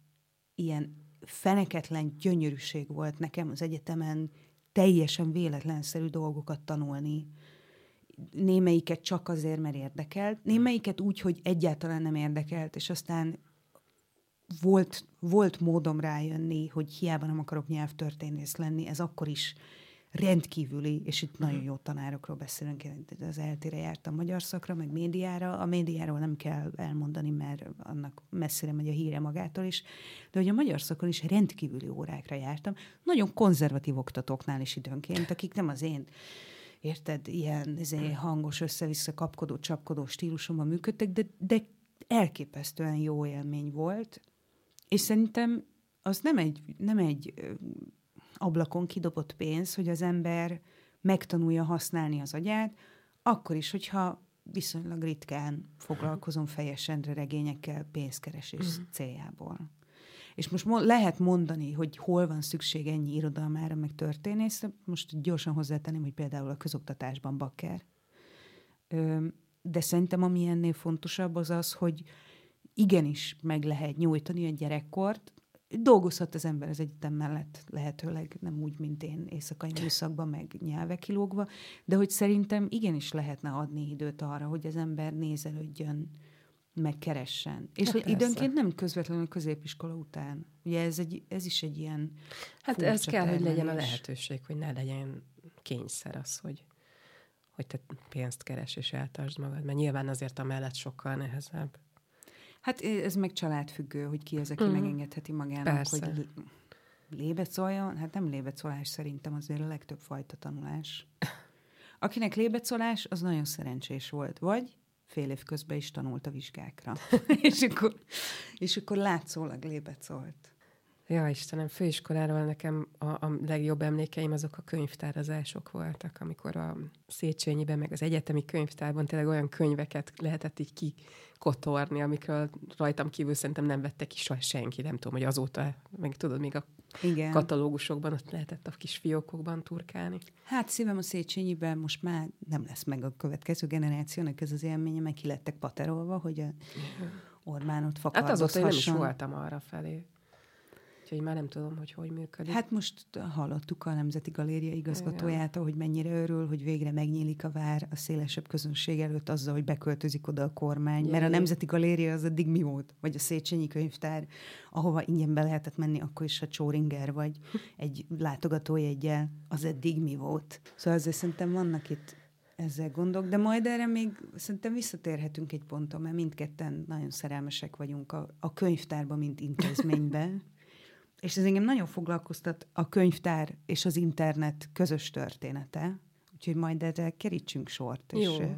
ilyen feneketlen gyönyörűség volt nekem az egyetemen teljesen véletlenszerű dolgokat tanulni. Némelyiket csak azért, mert érdekelt, némelyiket úgy, hogy egyáltalán nem érdekelt, és aztán volt, volt módom rájönni, hogy hiába nem akarok nyelvtörténész lenni, ez akkor is rendkívüli, és itt nagyon jó tanárokról beszélünk, az eltére jártam magyar szakra, meg médiára. A médiáról nem kell elmondani, mert annak messzire megy a híre magától is, de hogy a magyar szakon is rendkívüli órákra jártam. Nagyon konzervatív oktatóknál is időnként, akik nem az én érted, ilyen ezért hangos, össze-vissza kapkodó, csapkodó stílusomban működtek, de, de elképesztően jó élmény volt, és szerintem az nem egy, nem egy ablakon kidobott pénz, hogy az ember megtanulja használni az agyát, akkor is, hogyha viszonylag ritkán foglalkozom fejesen regényekkel pénzkeresés mm. céljából. És most mo- lehet mondani, hogy hol van szükség ennyi irodalmára, meg történész, most gyorsan hozzátenném, hogy például a közoktatásban bakker. Ö, de szerintem ami ennél fontosabb az az, hogy igenis meg lehet nyújtani a gyerekkort, dolgozhat az ember az egyetem mellett lehetőleg, nem úgy, mint én éjszakai műszakban, meg nyelvek kilógva, de hogy szerintem igenis lehetne adni időt arra, hogy az ember nézelődjön, meg keressen. És hogy időnként nem közvetlenül középiskola után. Ugye ez, egy, ez is egy ilyen Hát ez kell, hogy legyen a lehetőség, hogy ne legyen kényszer az, hogy, hogy te pénzt keres és eltartsd magad, mert nyilván azért a mellett sokkal nehezebb. Hát ez meg családfüggő, hogy ki az, aki mm. megengedheti magának, Persze. hogy lébecoljon. Hát nem lébecolás szerintem, azért a legtöbb fajta tanulás. Akinek lébecolás, az nagyon szerencsés volt. Vagy fél év közben is tanult a vizsgákra. és, akkor, és akkor látszólag lébecolt. Ja, Istenem, főiskoláról nekem a, a legjobb emlékeim azok a könyvtárazások voltak, amikor a Széchenyiben, meg az egyetemi könyvtárban tényleg olyan könyveket lehetett így kikotorni, amikről rajtam kívül szerintem nem vette ki senki, nem tudom, hogy azóta, meg tudod, még a Igen. katalógusokban ott lehetett a kis fiókokban turkálni. Hát szívem a Széchenyiben most már nem lesz meg a következő generációnak ez az élménye, meg ki lettek paterolva, hogy a Orbánot fakardozhasson. Hát azóta én nem is voltam arra felé. Úgyhogy már nem tudom, hogy hogy működik. Hát most hallottuk a Nemzeti Galéria igazgatójától, hogy mennyire örül, hogy végre megnyílik a vár a szélesebb közönség előtt azzal, hogy beköltözik oda a kormány. Jaj. Mert a Nemzeti Galéria az eddig mi volt? Vagy a Széchenyi könyvtár, ahova ingyen be lehetett menni, akkor is a Csóringer, vagy egy látogatójegyel, az eddig mi volt? Szóval azért szerintem vannak itt ezzel gondok, de majd erre még szerintem visszatérhetünk egy ponton, mert mindketten nagyon szerelmesek vagyunk a, a könyvtárba, mint intézményben. És ez engem nagyon foglalkoztat a könyvtár és az internet közös története, úgyhogy majd erre kerítsünk sort, és Jó.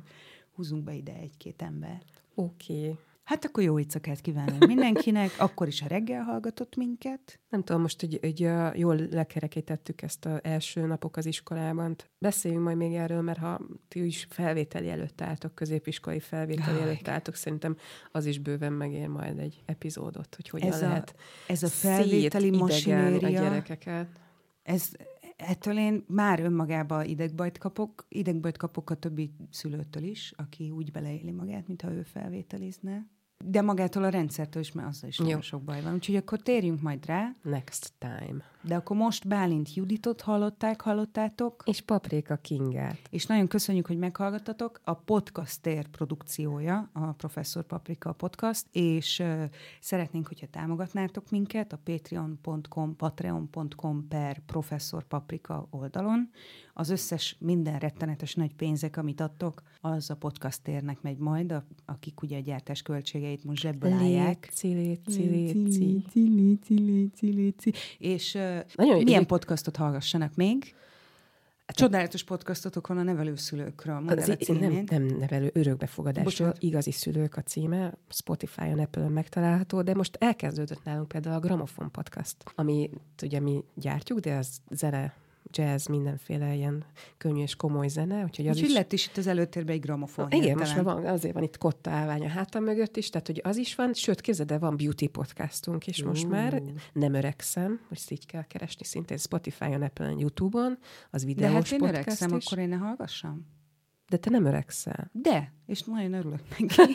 húzunk be ide egy-két embert. Oké. Okay. Hát akkor jó éjszakát kívánok mindenkinek, akkor is a reggel hallgatott minket. Nem tudom, most hogy jól lekerekítettük ezt az első napok az iskolában. Beszéljünk majd még erről, mert ha ti is felvételi előtt álltok, középiskolai felvételi Jaj. előtt álltok, szerintem az is bőven megér majd egy epizódot, hogy hogyan ez lehet a, ez a felvételi masinéria, a gyerekeket. Ez, ettől én már önmagában idegbajt kapok, idegbajt kapok a többi szülőtől is, aki úgy beleéli magát, mintha ő felvételizne. De magától a rendszertől is, mert azzal is nagyon sok baj van. Úgyhogy akkor térjünk majd rá. Next time. De akkor most Bálint Juditot hallották, hallottátok. És Paprika Kingát. És nagyon köszönjük, hogy meghallgattatok. A podcast tér produkciója, a Professzor Paprika podcast, és uh, szeretnénk, hogyha támogatnátok minket a patreon.com, patreon.com per Professzor Paprika oldalon. Az összes minden rettenetes nagy pénzek, amit adtok, az a podcast térnek megy majd, a, akik ugye a gyártás költségeit most zsebből állják. Léci, léci, léci, léci, És uh, Nagyon milyen így... podcastot hallgassanak még? Csodálatos podcastotok van a nevelőszülőkről. Mondd az, a nem, nem nevelő, örökbefogadásról, igazi szülők a címe, Spotify-on, Apple-on megtalálható, de most elkezdődött nálunk például a Gramofon podcast, ami ugye mi gyártjuk, de az zene jazz, mindenféle ilyen könnyű és komoly zene. Úgyhogy, az Úgyhogy is... lett is itt az előtérben egy gramofon. Igen, hirtelen. most már van, azért van itt kotta állvány a hátam mögött is, tehát hogy az is van, sőt, képzeld, de van beauty podcastunk is most már, nem öregszem, most így kell keresni szintén Spotify-on, Apple-on, YouTube-on, az De videós hát én podcast öregszem, is. akkor én ne hallgassam. De te nem öregszel. De, és nagyon örülök neki.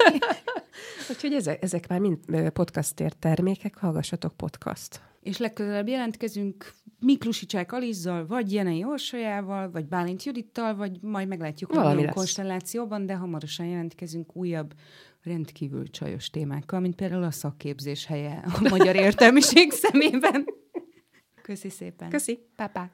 Úgyhogy ezek, ezek már mind podcastért termékek, hallgassatok podcast. És legközelebb jelentkezünk Miklusi Csák Alizzal, vagy Jenei Orsolyával, vagy Bálint Judittal, vagy majd meglátjuk a Valami lesz. konstellációban, de hamarosan jelentkezünk újabb rendkívül csajos témákkal, mint például a szakképzés helye a magyar értelmiség szemében. Köszi szépen. Köszi! Pá, pá.